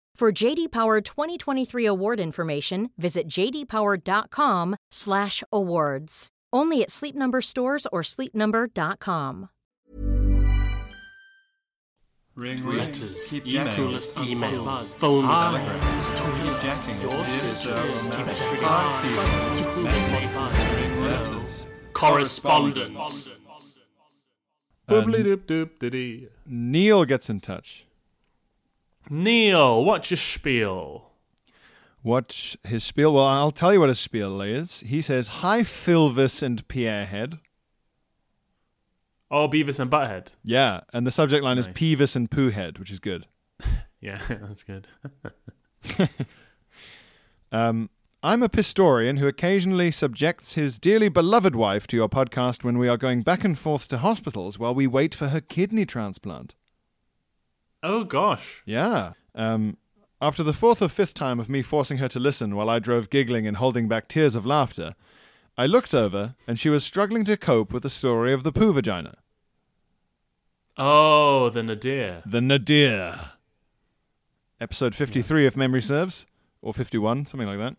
Speaker 3: For JD Power 2023 award information, visit jdpower.com/awards. Only at Sleep Number stores or sleepnumber.com.
Speaker 1: Ring,
Speaker 4: Letters,
Speaker 1: Keep
Speaker 4: emails, emails, phone
Speaker 1: Ah,
Speaker 4: calls,
Speaker 1: Keep jacking.
Speaker 4: your
Speaker 1: Dear
Speaker 4: sisters,
Speaker 1: Sarah
Speaker 4: keep
Speaker 1: Mac-
Speaker 4: extra
Speaker 1: Fuck you.
Speaker 4: cards,
Speaker 1: Ring letters.
Speaker 4: correspondence.
Speaker 2: Boobly doop doop diddy.
Speaker 1: Neil gets in touch.
Speaker 2: Neil, what's your spiel?
Speaker 1: What's his spiel? Well, I'll tell you what his spiel is. He says, Hi, Philvis and Pierrehead.
Speaker 2: Oh, Beavis and Butthead.
Speaker 1: Yeah, and the subject line is
Speaker 2: Nice.
Speaker 1: Peevis and Poohead, which is good.
Speaker 2: Yeah, that's good.
Speaker 1: Um, I'm a pistorian who occasionally subjects his dearly beloved wife to your podcast when we are going back and forth to hospitals while we wait for her kidney transplant.
Speaker 2: Oh gosh.
Speaker 1: Yeah. Um, after the fourth or fifth time of me forcing her to listen while I drove giggling and holding back tears of laughter, I looked over and she was struggling to cope with the story of the poo vagina.
Speaker 2: Oh, the Nadir.
Speaker 1: The Nadir. Episode 53, if memory serves, or 51, something like that.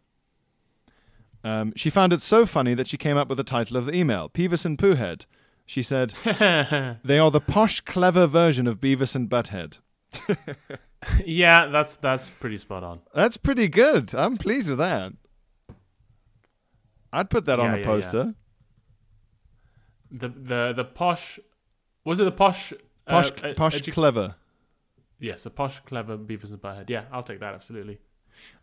Speaker 1: Um, she found it so funny that she came up with the title of the email, Peevis and Poohead. She said, They are the posh, clever version of Beavis and Butthead.
Speaker 2: yeah, that's that's pretty spot on.
Speaker 1: That's pretty good. I'm pleased with that. I'd put that on a
Speaker 2: yeah,
Speaker 1: poster.
Speaker 2: The the the posh was it the posh
Speaker 1: Posh,
Speaker 2: uh, uh,
Speaker 1: posh,
Speaker 2: edu-
Speaker 1: clever.
Speaker 2: Yes, the posh clever Beavis and Butthead. Yeah, I'll take that absolutely.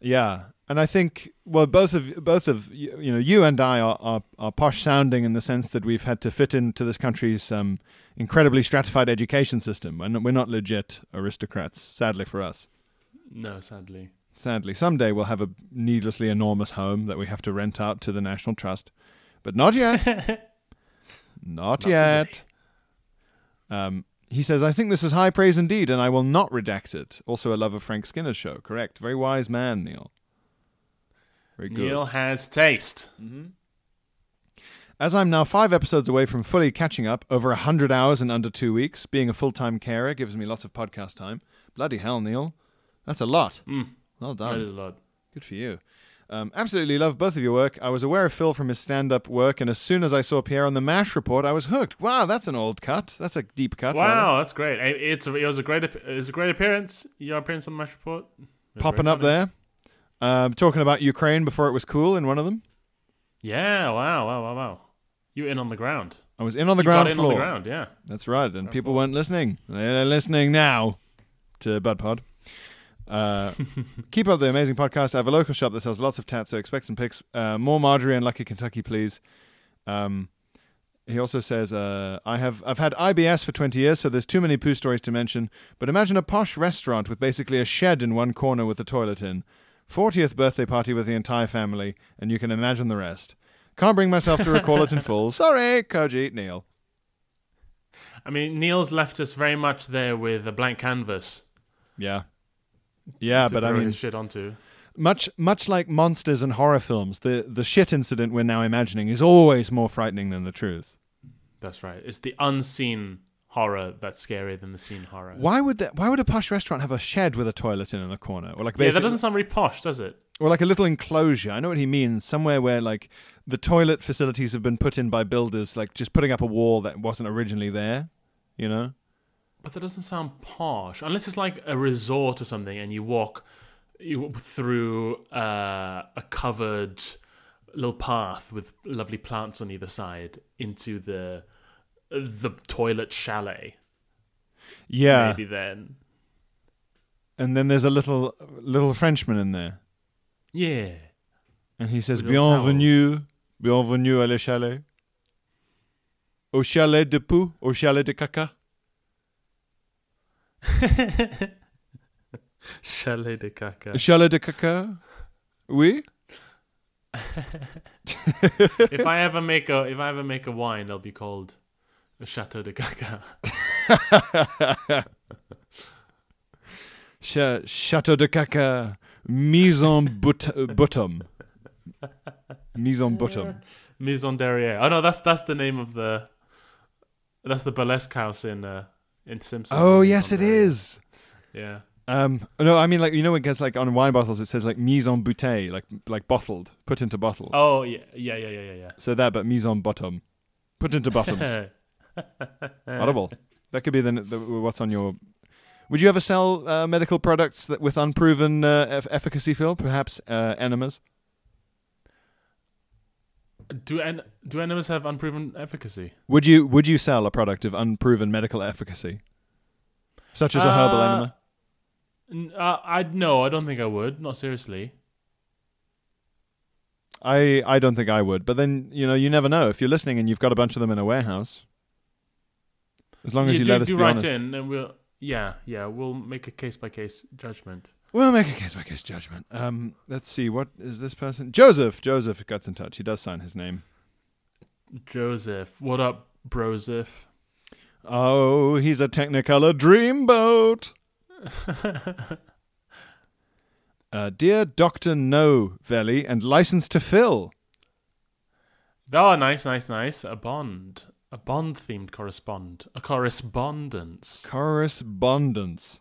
Speaker 1: Yeah, and I think well, both of both of you, know, you and I are, are are posh sounding in the sense that we've had to fit into this country's um, incredibly stratified education system, and we're not legit aristocrats. Sadly for us.
Speaker 2: No, sadly.
Speaker 1: Sadly, someday we'll have a needlessly enormous home that we have to rent out to the National Trust, but not yet. not, yet. Um, he says, I think this is high praise indeed, and I will not redact it. Also, a love of Frank Skinner's show. Correct. Very wise man, Neil. Very good.
Speaker 2: Neil has taste. Mm-hmm.
Speaker 1: As I'm now five episodes away from fully catching up, over a hundred hours in under two weeks, being a full time carer gives me lots of podcast time. Bloody hell, Neil. That's a lot. Mm.
Speaker 2: Well
Speaker 1: done.
Speaker 2: That is a lot.
Speaker 1: Good for you. Um, absolutely love both of your work. I was aware of Phil from his stand up work, and as soon as I saw Pierre on the MASH report, I was hooked. Wow, that's an old cut. That's a deep cut. rather.
Speaker 2: Wow, that's great. It- It's a, it was a great ap- it was a great appearance. Your appearance on the MASH Report.
Speaker 1: Popping up there. Um, talking about Ukraine before it was cool in one of them.
Speaker 2: Yeah. Wow. Wow. Wow. Wow. You in on the ground.
Speaker 1: I was in on the
Speaker 2: you
Speaker 1: ground
Speaker 2: got in
Speaker 1: floor.
Speaker 2: on the ground. Yeah.
Speaker 1: That's right, and people weren't listening. They're listening now to Bud Pod. Uh, keep up the amazing podcast. I have a local shop that sells lots of tats, so expect some pics. Uh, more Marjorie and Lucky Kentucky, please. Um, he also says, uh, "I have I've had IBS for 20 years, so there's too many poo stories to mention. But imagine a posh restaurant with basically a shed in one corner with a toilet in. 40th birthday party with the entire family, and you can imagine the rest. Can't bring myself to recall it in full. Sorry, Koji Neil.
Speaker 2: I mean, Neil's left us very much there with a blank canvas.
Speaker 1: Yeah, yeah, but I mean,
Speaker 2: shit onto.
Speaker 1: much much like monsters and horror films, the the shit incident we're now imagining is always more frightening than the truth.
Speaker 2: That's right. It's the unseen horror that's scarier than the seen horror.
Speaker 1: Why would that? Why would a posh restaurant have a shed with a toilet in in the corner, or like
Speaker 2: Yeah, that doesn't sound very posh, does it?
Speaker 1: or like a little enclosure? I know what he means. Somewhere where like the toilet facilities have been put in by builders, like just putting up a wall that wasn't originally there. You know?
Speaker 2: But that doesn't sound posh, unless it's like a resort or something, and you walk you walk through uh, a covered little path with lovely plants on either side into the the toilet chalet.
Speaker 1: Yeah.
Speaker 2: Maybe then,
Speaker 1: And then there's a little little Frenchman in there,
Speaker 2: yeah.
Speaker 1: and he says, "Bienvenue, bienvenue à le chalet." Au chalet de pou, au chalet de caca.
Speaker 2: Chalet de caca.
Speaker 1: Chalet de caca. Oui.
Speaker 2: if I ever make a if I ever make a wine, it'll be called a Chateau de caca.
Speaker 1: Ch- Chateau de caca. Mise en but- bottom. Mise en bottom.
Speaker 2: Maison Derriere. Oh no, that's that's the name of the that's the burlesque house in uh, in Simpsons.
Speaker 1: Oh yes, it is.
Speaker 2: Yeah.
Speaker 1: Um, no, I mean like you know it gets like on wine bottles it says like mise en bouteille, like like bottled, put into bottles.
Speaker 2: Oh yeah, yeah, yeah, yeah, yeah,
Speaker 1: So that, but mise en bottom, put into bottoms. Audible. That could be the, the what's on your. Would you ever sell uh, medical products that with unproven uh, eff- efficacy, Phil? Perhaps uh, enemas.
Speaker 2: Do en- do enemas have unproven efficacy?
Speaker 1: Would you Would you sell a product of unproven medical efficacy, such as a herbal
Speaker 2: Uh,
Speaker 1: enema?
Speaker 2: N- Uh, I no, I don't think I would. Not seriously.
Speaker 1: I I don't think I would. But then you know you never know if you're listening and you've got a bunch of them in a warehouse. As long as you,
Speaker 2: do,
Speaker 1: let us
Speaker 2: do
Speaker 1: be
Speaker 2: write
Speaker 1: honest,
Speaker 2: in, and we'll yeah, yeah, we'll make a case by case judgment.
Speaker 1: We'll make a case by case judgment. Um, let's see. What is this person? Joseph. Joseph gets in touch. He does sign his name.
Speaker 2: Joseph, what up, Broseph?
Speaker 1: Oh, he's a Technicolor dreamboat. uh, dear Doctor No Valley and license to fill.
Speaker 2: Oh, nice, nice, nice. A bond, a bond themed correspond, a correspondence.
Speaker 1: Correspondence.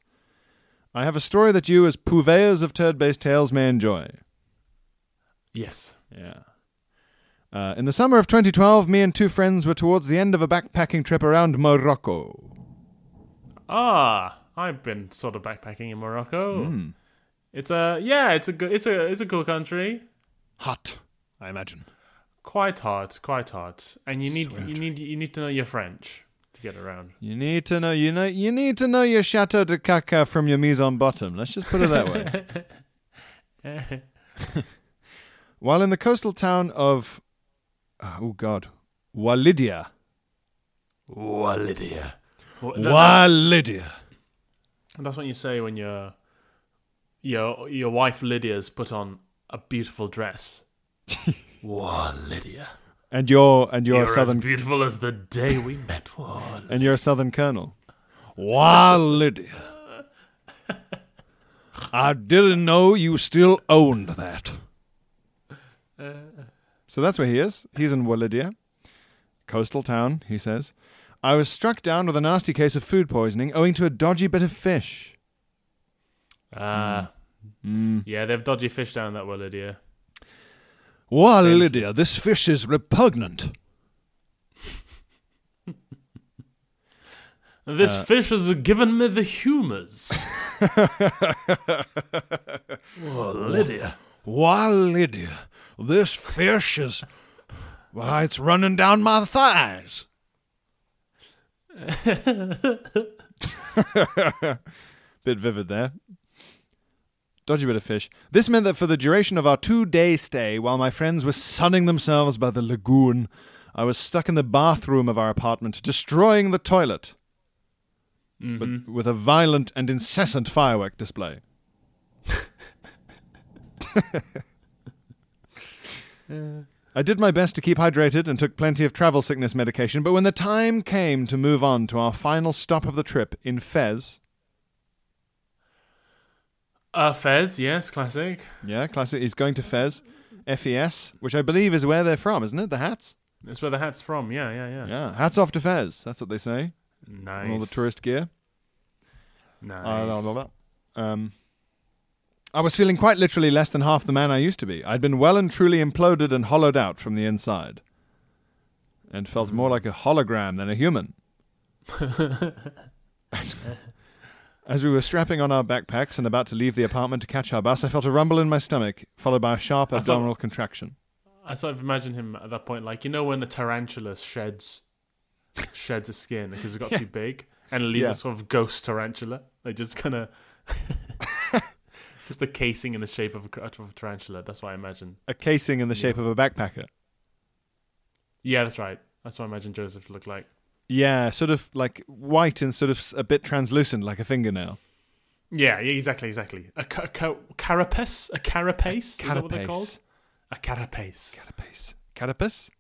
Speaker 1: I have a story that you, as purveyors of turd-based tales, may enjoy.
Speaker 2: Yes.
Speaker 1: Yeah. Uh, in the summer of 2012, me and two friends were towards the end of a backpacking trip around Morocco.
Speaker 2: Ah, I've been sort of backpacking in Morocco.
Speaker 1: Hmm.
Speaker 2: It's a yeah, it's a good, it's a it's a cool country.
Speaker 1: Hot, I imagine.
Speaker 2: Quite hot, quite hot, and you need you need you need to know your French to get around.
Speaker 1: You need to know you know you need to know your Chateau de Caca from your mise en bottom. Let's just put it that way. While in the coastal town of ah, oh god, Oualidia.
Speaker 2: Oualidia.
Speaker 1: Oualidia.
Speaker 2: That's what you say when your your your wife Lydia's put on a beautiful dress. Whoa, Lydia.
Speaker 1: And you're and you're,
Speaker 2: You're
Speaker 1: a southern
Speaker 2: as beautiful as the day we met. Whoa.
Speaker 1: and you're a southern colonel. Oualidia. I didn't know you still owned that. So that's where he is. He's in Oualidia, coastal town, he says. I was struck down with a nasty case of food poisoning owing to a dodgy bit of fish.
Speaker 2: Ah.
Speaker 1: Mm.
Speaker 2: Yeah, they have dodgy fish down that way, Lydia.
Speaker 1: Why, Lydia, this fish is repugnant.
Speaker 2: This
Speaker 1: Uh,
Speaker 2: fish has given me the humours. Whoa, Lydia.
Speaker 1: Why, Lydia, this fish is. Why, it's running down my thighs. Bit vivid there. Dodgy bit of fish. This meant that for the duration of our two day stay, while my friends were sunning themselves by the lagoon, I was stuck in the bathroom of our apartment, destroying the toilet with, mm-hmm. with a violent and incessant firework display. I did my best to keep hydrated and took plenty of travel sickness medication, but when the time came to move on to our final stop of the trip in Fez,
Speaker 2: Uh, Fez, yes, classic.
Speaker 1: yeah, classic, he's going to Fez, F-E-S, which I believe is where they're from, isn't it? The hats?
Speaker 2: That's where the hat's from. Yeah, yeah, yeah.
Speaker 1: Yeah, hats off to Fez. That's what they say.
Speaker 2: Nice.
Speaker 1: And all the tourist gear.
Speaker 2: Nice.
Speaker 1: Blah, blah, blah. Um, I was feeling quite literally less than half the man I used to be. I'd been well and truly imploded and hollowed out from the inside, and felt more like a hologram than a human. As we were strapping on our backpacks and about to leave the apartment to catch our bus, I felt a rumble in my stomach, followed by a sharp abdominal contraction.
Speaker 2: I sort of imagine him at that point, like you know when a tarantula sheds sheds a skin because it got too big, and it leaves
Speaker 1: Yeah.
Speaker 2: a sort of ghost tarantula. They just kind of just a casing in the shape of a, of a tarantula. That's what I imagine.
Speaker 1: A casing in the shape of a backpacker.
Speaker 2: Yeah, that's right. That's what I imagine Joseph looked like.
Speaker 1: Yeah, sort of like white and sort of a bit translucent, like a fingernail.
Speaker 2: Yeah, yeah, exactly, exactly. A, ca- ca- carapace? A carapace? Is that what they're
Speaker 1: Carapace.
Speaker 2: called? A carapace.
Speaker 1: Carapace. Carapace?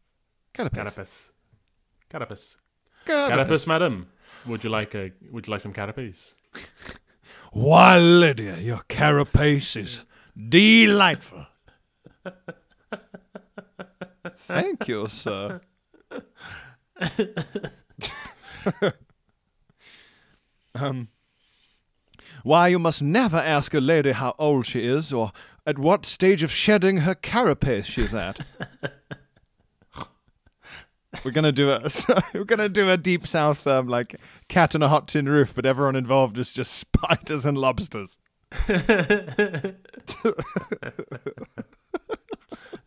Speaker 1: Carapace.
Speaker 2: Carapace. Carapace.
Speaker 1: Carapace.
Speaker 2: Carapace, madam. Would you like a? Would you like some carapace?
Speaker 1: Why, Lydia, your carapace is delightful. Thank you, sir. um, why, you must never ask a lady how old she is or at what stage of shedding her carapace she's at. We're gonna do a we're gonna do a deep south um, like cat on a hot tin roof, but everyone involved is just spiders and lobsters.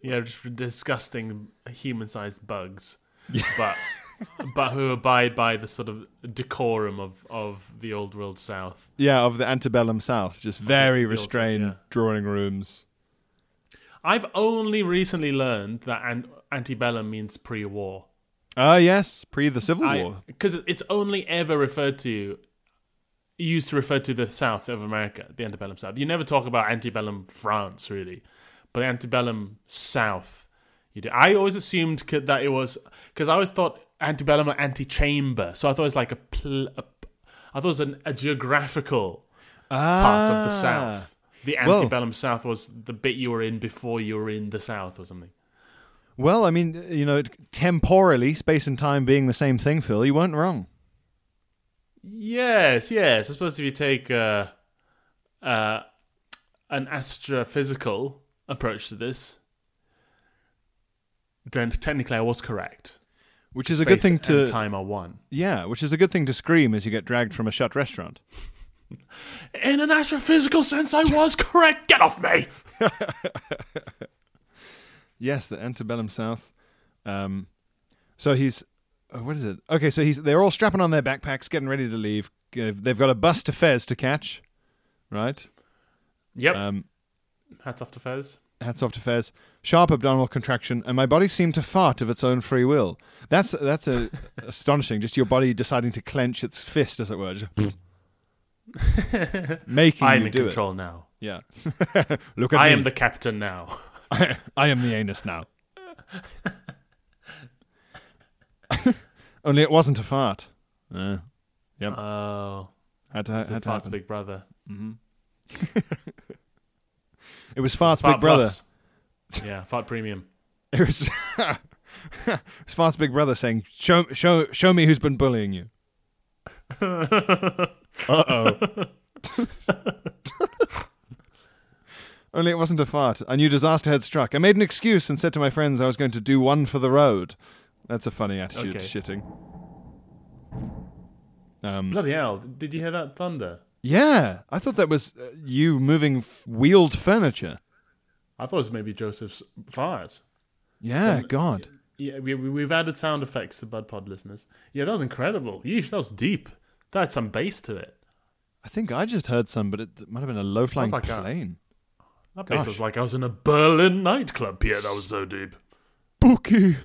Speaker 2: Yeah, just disgusting human-sized bugs, but but who abide by the sort of decorum of of the old world South.
Speaker 1: Yeah, of the antebellum South, just very restrained
Speaker 2: yeah.
Speaker 1: drawing rooms.
Speaker 2: I've only recently learned that an- antebellum means pre-war.
Speaker 1: Ah, yes, pre the Civil War.
Speaker 2: because it's only ever referred to used to refer to the south of america the antebellum south you never talk about antebellum france really but antebellum south you do i always assumed that it was because i always thought antebellum or antechamber so i thought it was like a, pl- a i thought it was an, a geographical part of the south the
Speaker 1: Ah. Well-
Speaker 2: antebellum south was the bit you were in before you were in the south or something
Speaker 1: Well, I mean, you know, temporally, space and time being the same thing, Phil, you weren't wrong.
Speaker 2: Yes, yes. I suppose if you take uh, uh, an astrophysical approach to this, then technically I was correct.
Speaker 1: Which is a good thing to
Speaker 2: and time are one.
Speaker 1: Yeah, which is a good thing to scream as you get dragged from a shut restaurant.
Speaker 2: In an astrophysical sense, I was correct. Get off me!
Speaker 1: Yes, the antebellum South. Um, so he's uh, what is it? Okay, so he's they're all strapping on their backpacks, getting ready to leave. Uh, They've got a bus to Fez to catch, right?
Speaker 2: Yep.
Speaker 1: Um,
Speaker 2: Hats off to Fez.
Speaker 1: Hats off to Fez. Sharp abdominal contraction, and my body seemed to fart of its own free will. That's that's a, astonishing. Just your body deciding to clench its fist, as it were, making
Speaker 2: I'm
Speaker 1: you
Speaker 2: in
Speaker 1: do
Speaker 2: control now.
Speaker 1: Yeah. Look at me.
Speaker 2: I
Speaker 1: me.
Speaker 2: am the captain now.
Speaker 1: I am the anus now. Only it wasn't a fart. Uh, yep.
Speaker 2: Oh,
Speaker 1: had to,
Speaker 2: it's a
Speaker 1: had to
Speaker 2: fart's
Speaker 1: happen.
Speaker 2: big brother.
Speaker 1: It was Fart's
Speaker 2: Fart
Speaker 1: big brother.
Speaker 2: Plus. yeah, fart premium.
Speaker 1: It was, it was Fart's big brother saying, "Show, show, show me who's been bullying you." uh oh. Only it wasn't a fart. I knew disaster had struck. I made an excuse and said to my friends I was going to do one for the road. That's a funny attitude
Speaker 2: Okay.
Speaker 1: to shitting. Um,
Speaker 2: Bloody hell! Did you hear that thunder?
Speaker 1: Yeah, I thought that was uh, you moving f- wheeled furniture.
Speaker 2: I thought it was maybe Joseph's fart.
Speaker 1: Yeah, God.
Speaker 2: Yeah, we, we, we've added sound effects to Bud Pod listeners. Yeah, that was incredible. Yeesh, that was deep. That had some bass to it.
Speaker 1: I think I just heard some, but it might have been a low flying
Speaker 2: like a-
Speaker 1: plane.
Speaker 2: That bass
Speaker 1: Gosh.
Speaker 2: was like I was in a Berlin nightclub, Pierre. That was so deep.
Speaker 1: Bookie.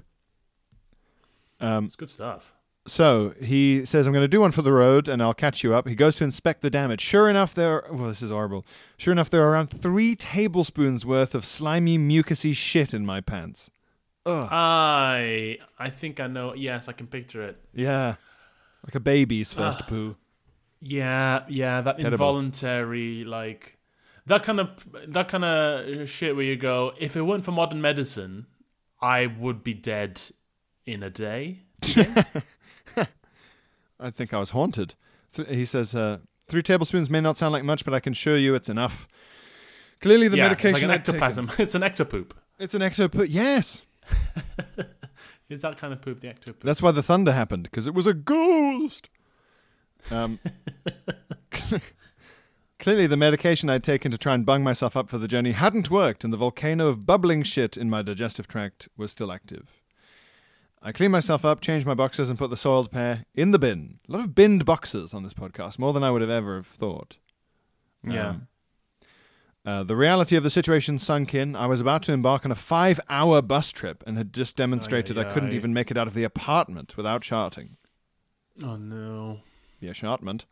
Speaker 1: Um,
Speaker 2: It's good stuff.
Speaker 1: So he says, I'm going to do one for the road and I'll catch you up. He goes to inspect the damage. Sure enough, there are, well, this is horrible. Sure enough, there are around three tablespoons worth of slimy, mucusy shit in my pants. Ugh.
Speaker 2: I I think I know. Yes, I can picture it.
Speaker 1: Yeah. Like a baby's first poo.
Speaker 2: Yeah, yeah, that
Speaker 1: Terrible.
Speaker 2: involuntary like that kind of that kind of shit where you go, if it weren't for modern medicine, I would be dead in a day.
Speaker 1: I think I was haunted. Th- he says, uh, three tablespoons may not sound like much, but I can assure you it's enough. Clearly, the
Speaker 2: yeah,
Speaker 1: medication
Speaker 2: it's like an ectoplasm. It's an ectopoop.
Speaker 1: It's an ectopoop. Yes.
Speaker 2: Is that kind of poop the ectopoop?
Speaker 1: That's why the thunder happened because it was a ghost. Um, clearly, the medication I'd taken to try and bung myself up for the journey hadn't worked, and the volcano of bubbling shit in my digestive tract was still active. I cleaned myself up, changed my boxes, and put the soiled pair in the bin. A lot of binned boxes on this podcast, more than I would have ever have thought.
Speaker 2: yeah.
Speaker 1: Um, uh, the reality of the situation sunk in. I was about to embark on a five hour bus trip and had just demonstrated I couldn't even make it out of the apartment without charting.
Speaker 2: oh no.
Speaker 1: The enchantment.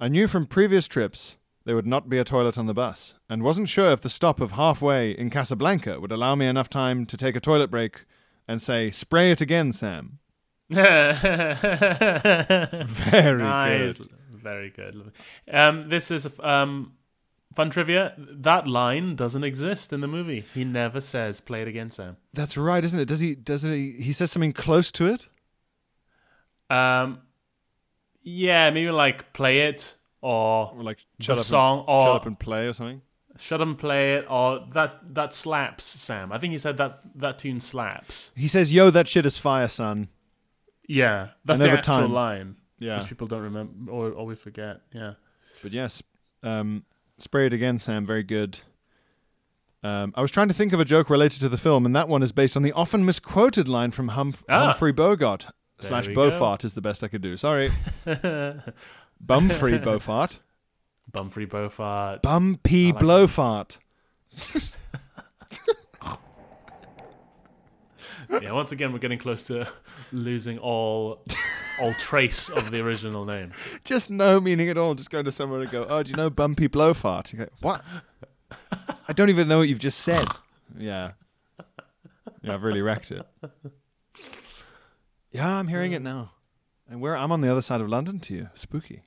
Speaker 1: I knew from previous trips there would not be a toilet on the bus, and wasn't sure if the stop of halfway in Casablanca would allow me enough time to take a toilet break and say, "Spray it again, Sam." Very
Speaker 2: nice.
Speaker 1: good.
Speaker 2: Very good. Um, this is um, fun trivia. That line doesn't exist in the movie. He never says "play it again, Sam."
Speaker 1: That's right, isn't it? Does he? Does he? He says something close to it.
Speaker 2: Um, yeah, maybe like play it or
Speaker 1: Or like
Speaker 2: the
Speaker 1: up
Speaker 2: song or
Speaker 1: shut up and play or something.
Speaker 2: Shut and play it or that that slaps Sam. I think he said that that tune slaps.
Speaker 1: He says, "Yo, that shit is fire, son."
Speaker 2: Yeah, that's
Speaker 1: And
Speaker 2: the actual
Speaker 1: time-
Speaker 2: line.
Speaker 1: Yeah.
Speaker 2: which people don't remember or, or we forget. Yeah.
Speaker 1: But yes, um, spray it again, Sam. Very good. Um, I was trying to think of a joke related to the film, and that one is based on the often misquoted line from Humf-
Speaker 2: Ah.
Speaker 1: Humphrey Bogart slash
Speaker 2: we go.
Speaker 1: Is the best I could do. Sorry, Bumfrey Beaufort,
Speaker 2: Bumfrey Beaufort.
Speaker 1: Bumpy
Speaker 2: like
Speaker 1: Blowfart.
Speaker 2: yeah, once again, we're getting close to losing all all trace of the original name.
Speaker 1: Just no meaning at all. Just go to someone and go, "Oh, do you know Bumpy Blowfart?" You go, "What?" I don't even know what you've just said. Yeah, yeah, I've really wrecked it. Yeah, I'm hearing it now, and we're I'm on the other side of London to you. Spooky.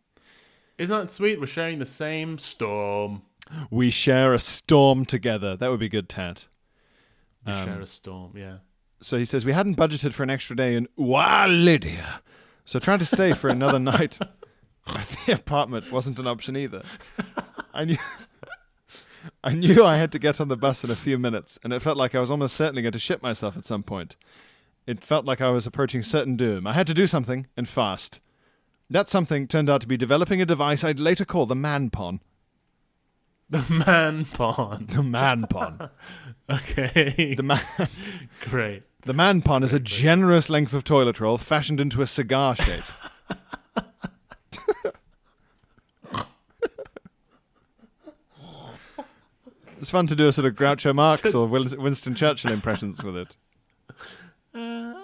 Speaker 2: Isn't that sweet? We're sharing the same storm.
Speaker 1: We share a storm together. That would be good, Tat.
Speaker 2: We
Speaker 1: Um,
Speaker 2: share a storm. Yeah.
Speaker 1: So he says we hadn't budgeted for an extra day in Wa Lydia, so trying to stay for another night at the apartment wasn't an option either. I knew. I knew I had to get on the bus in a few minutes, and it felt like I was almost certainly going to shit myself at some point. It felt like I was approaching certain doom. I had to do something, and fast. That something turned out to be developing a device I'd later call the man pon.
Speaker 2: The man pond.
Speaker 1: The man pon.
Speaker 2: Okay.
Speaker 1: The man.
Speaker 2: Great.
Speaker 1: The man pon is a generous length of toilet roll fashioned into a cigar shape. it's fun to do a sort of Groucho Marx or Winston Churchill impressions with it.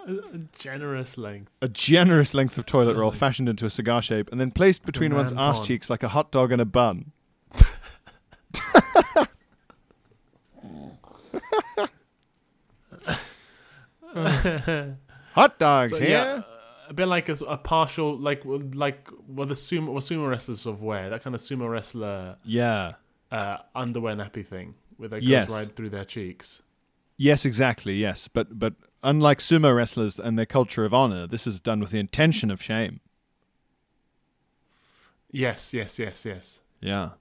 Speaker 2: A generous length.
Speaker 1: A generous length of toilet roll fashioned into a cigar shape and then placed between one's arse cheeks like a hot dog and a bun. hot dogs
Speaker 2: So,
Speaker 1: here.
Speaker 2: yeah, a bit like a, a partial, like like what the sumo, what sumo wrestlers of wear. That kind of sumo wrestler
Speaker 1: yeah.
Speaker 2: uh, underwear nappy thing, where they
Speaker 1: Yes.
Speaker 2: goes right through their cheeks.
Speaker 1: Yes, exactly. Yes, but but unlike sumo wrestlers and their culture of honor, this is done with the intention of shame.
Speaker 2: Yes, yes, yes, yes.
Speaker 1: Yeah.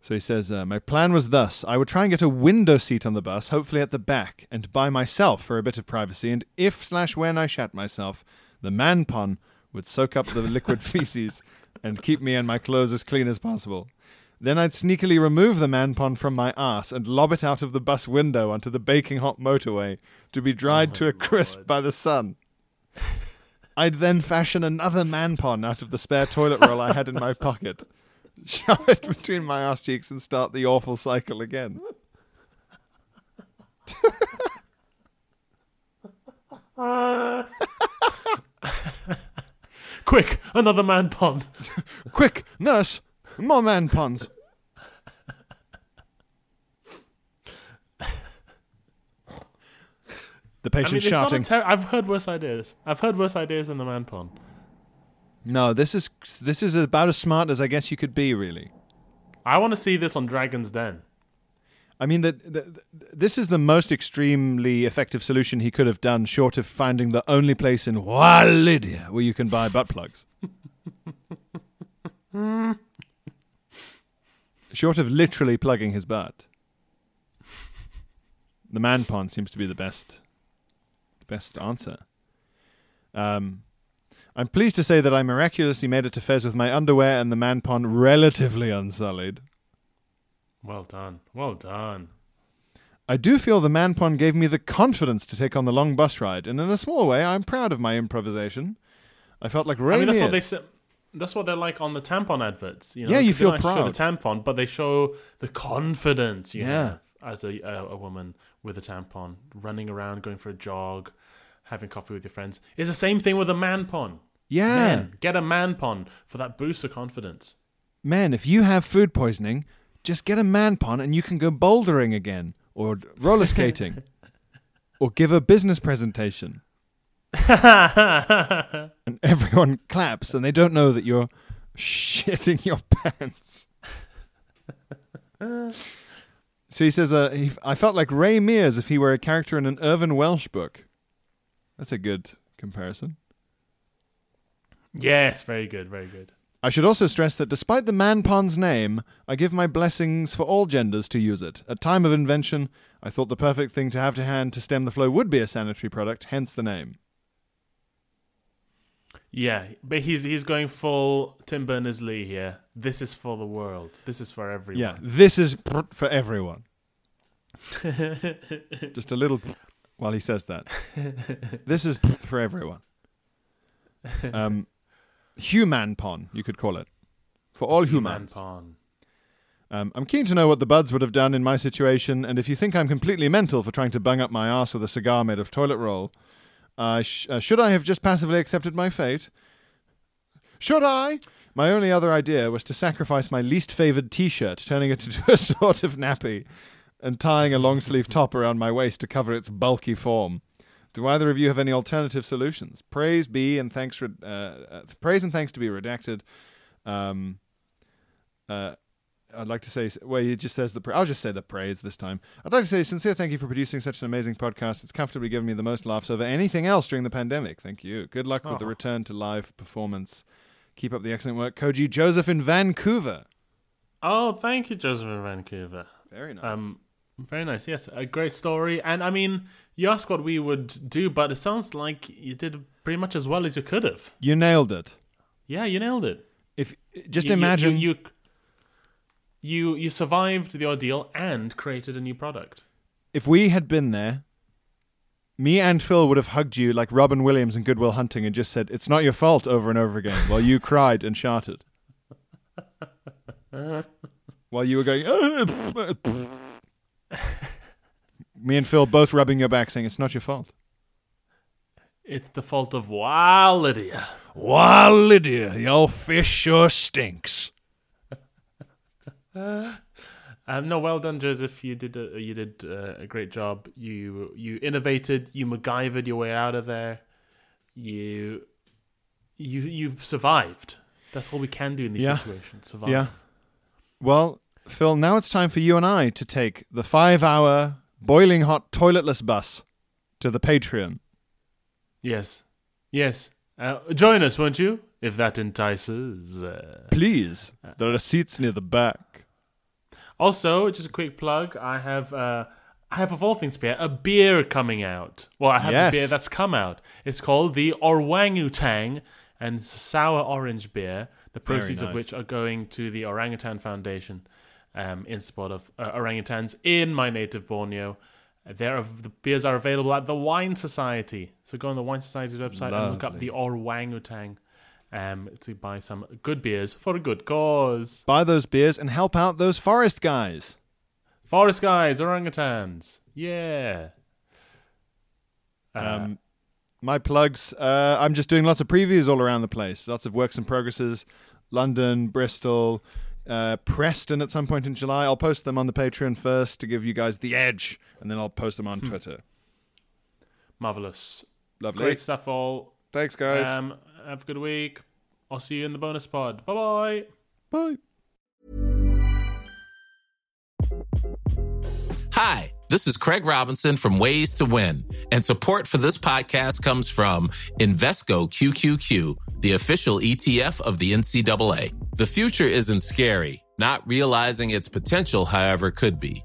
Speaker 1: So he says, uh, my plan was thus: I would try and get a window seat on the bus, hopefully at the back, and by myself for a bit of privacy. And if slash when I shat myself, the man pun would soak up the liquid feces and keep me and my clothes as clean as possible. Then I'd sneakily remove the manpon from my ass and lob it out of the bus window onto the baking hot motorway to be dried oh to a crisp by the sun. I'd then fashion another manpon out of the spare toilet roll I had in my pocket, shove it between my ass cheeks, and start the awful cycle again.
Speaker 2: Quick, another man pond.
Speaker 1: Quick, nurse, more man pons. The
Speaker 2: I mean,
Speaker 1: patient
Speaker 2: not a
Speaker 1: shouting.
Speaker 2: ter- I've heard worse ideas. I've heard worse ideas than the man pond.
Speaker 1: no, this is this is about as smart as I guess you could be, really.
Speaker 2: I want to see this on Dragon's Den.
Speaker 1: I mean, that the, this is the most extremely effective solution he could have done, short of finding the only place in Oualidia where you can buy butt plugs. short of literally plugging his butt. The man pond seems to be the best, best answer. Um, I'm pleased to say that I miraculously made it to Fez with my underwear and the man pond relatively unsullied.
Speaker 2: Well done. Well done.
Speaker 1: I do feel the man pond gave me the confidence to take on the long bus ride, and in a small way, I'm proud of my improvisation. I felt like
Speaker 2: I
Speaker 1: Rainier.
Speaker 2: mean, that's what they say. That's what they're like on the tampon adverts. You know?
Speaker 1: Yeah, you feel
Speaker 2: don't Show
Speaker 1: proud.
Speaker 2: the tampon, but they show the confidence you
Speaker 1: Yeah.
Speaker 2: have as a, a a woman with a tampon, running around, going for a jog, having coffee with your friends. It's the same thing with a man pon.
Speaker 1: yeah,
Speaker 2: Men, get a man pon for that boost of confidence.
Speaker 1: Men, if you have food poisoning, just get a man pond and you can go bouldering again, or roller skating, or give a business presentation. and everyone claps and they don't know that you're shitting your pants. So he says, uh, he, I felt like Ray Mears if he were a character in an Irvine Welsh book. That's a good comparison.
Speaker 2: yes, very good, very good.
Speaker 1: I should also stress that despite the man pond's name, I give my blessings for all genders to use it. At time of invention, I thought the perfect thing to have to hand to stem the flow would be a sanitary product, hence the name.
Speaker 2: Yeah, but he's he's going full Tim Berners Lee here. This is for the world. This is for everyone.
Speaker 1: Yeah, this is for everyone. Just a little while he says that. this is for everyone. Um, human pon, you could call it. For all
Speaker 2: Human
Speaker 1: humans.
Speaker 2: Pawn.
Speaker 1: Um, I'm keen to know what the buds would have done in my situation, and if you think I'm completely mental for trying to bung up my ass with a cigar made of toilet roll, sh- uh, should I have just passively accepted my fate? Should I? My only other idea was to sacrifice my least favored T-shirt, turning it into a sort of nappy, and tying a long sleeve top around my waist to cover its bulky form. Do either of you have any alternative solutions? Praise be and thanks. Re- uh, uh, praise and thanks to be redacted. Um, uh, I'd like to say, well, he just says the. Pra- I'll just say the praise this time. I'd like to say sincere thank you for producing such an amazing podcast. It's comfortably given me the most laughs over anything else during the pandemic. Thank you. Good luck with the return to live performance. Keep up the excellent work, Koji Joseph in Vancouver.
Speaker 2: Oh, thank you, Joseph in Vancouver.
Speaker 1: Very nice.
Speaker 2: Um, very nice. Yes, a great story. And I mean, you asked what we would do, but it sounds like you did pretty much as well as you could have.
Speaker 1: you nailed it.
Speaker 2: Yeah, you nailed it.
Speaker 1: If just
Speaker 2: you-
Speaker 1: imagine,
Speaker 2: you, you you you survived the ordeal and created a new product.
Speaker 1: if we had been there, me and Phil would have hugged you like Robin Williams in Goodwill Hunting and just said, "It's not your fault" over and over again, while you cried and shouted. while you were going, me and Phil both rubbing your back, saying, "It's not your fault."
Speaker 2: It's the fault of Wow Lydia.
Speaker 1: Wow, Lydia, your fish sure stinks.
Speaker 2: Um, no, well done, Joseph. You did a, you did uh, a great job. You you innovated. You MacGyvered your way out of there. You you you survived. That's all we can do in these
Speaker 1: Yeah.
Speaker 2: situations. Survive.
Speaker 1: Yeah. Well, Phil, now it's time for you and I to take the five-hour boiling hot toiletless bus to the Patreon.
Speaker 2: Yes. Yes. Uh, join us, won't you? If that entices. Uh,
Speaker 1: Please, there are seats near the back.
Speaker 2: Also, just a quick plug. I have uh, I have of all things beer, a beer coming out. Well, I have
Speaker 1: Yes.
Speaker 2: a beer that's come out. It's called the Orangutang, and it's a sour orange beer. The proceeds of which are going to the Orangutan Foundation um, in support of uh, orangutans in my native Borneo. There, are, the beers are available at the Wine Society. So go on the Wine Society's website and look up
Speaker 1: Lovely.
Speaker 2: the Orangutang um, to buy some good beers for a good cause.
Speaker 1: Buy those beers and help out those forest guys.
Speaker 2: Forest guys, orangutans. Yeah. Uh,
Speaker 1: Um, my plugs. Uh, I'm just doing lots of previews all around the place. Lots of works and progresses. London, Bristol, uh, Preston at some point in July. I'll post them on the Patreon first to give you guys the edge, and then I'll post them on Twitter.
Speaker 2: marvelous.
Speaker 1: Lovely.
Speaker 2: Great stuff, all.
Speaker 1: Thanks, guys.
Speaker 2: Um, have a good week. I'll see you in the bonus pod. Bye bye.
Speaker 1: Bye.
Speaker 5: Hi, this is Craig Robinson from Ways to Win, and support for this podcast comes from Invesco QQQ, the official ETF of the NCAA. The future isn't scary. Not realizing its potential, however, could be.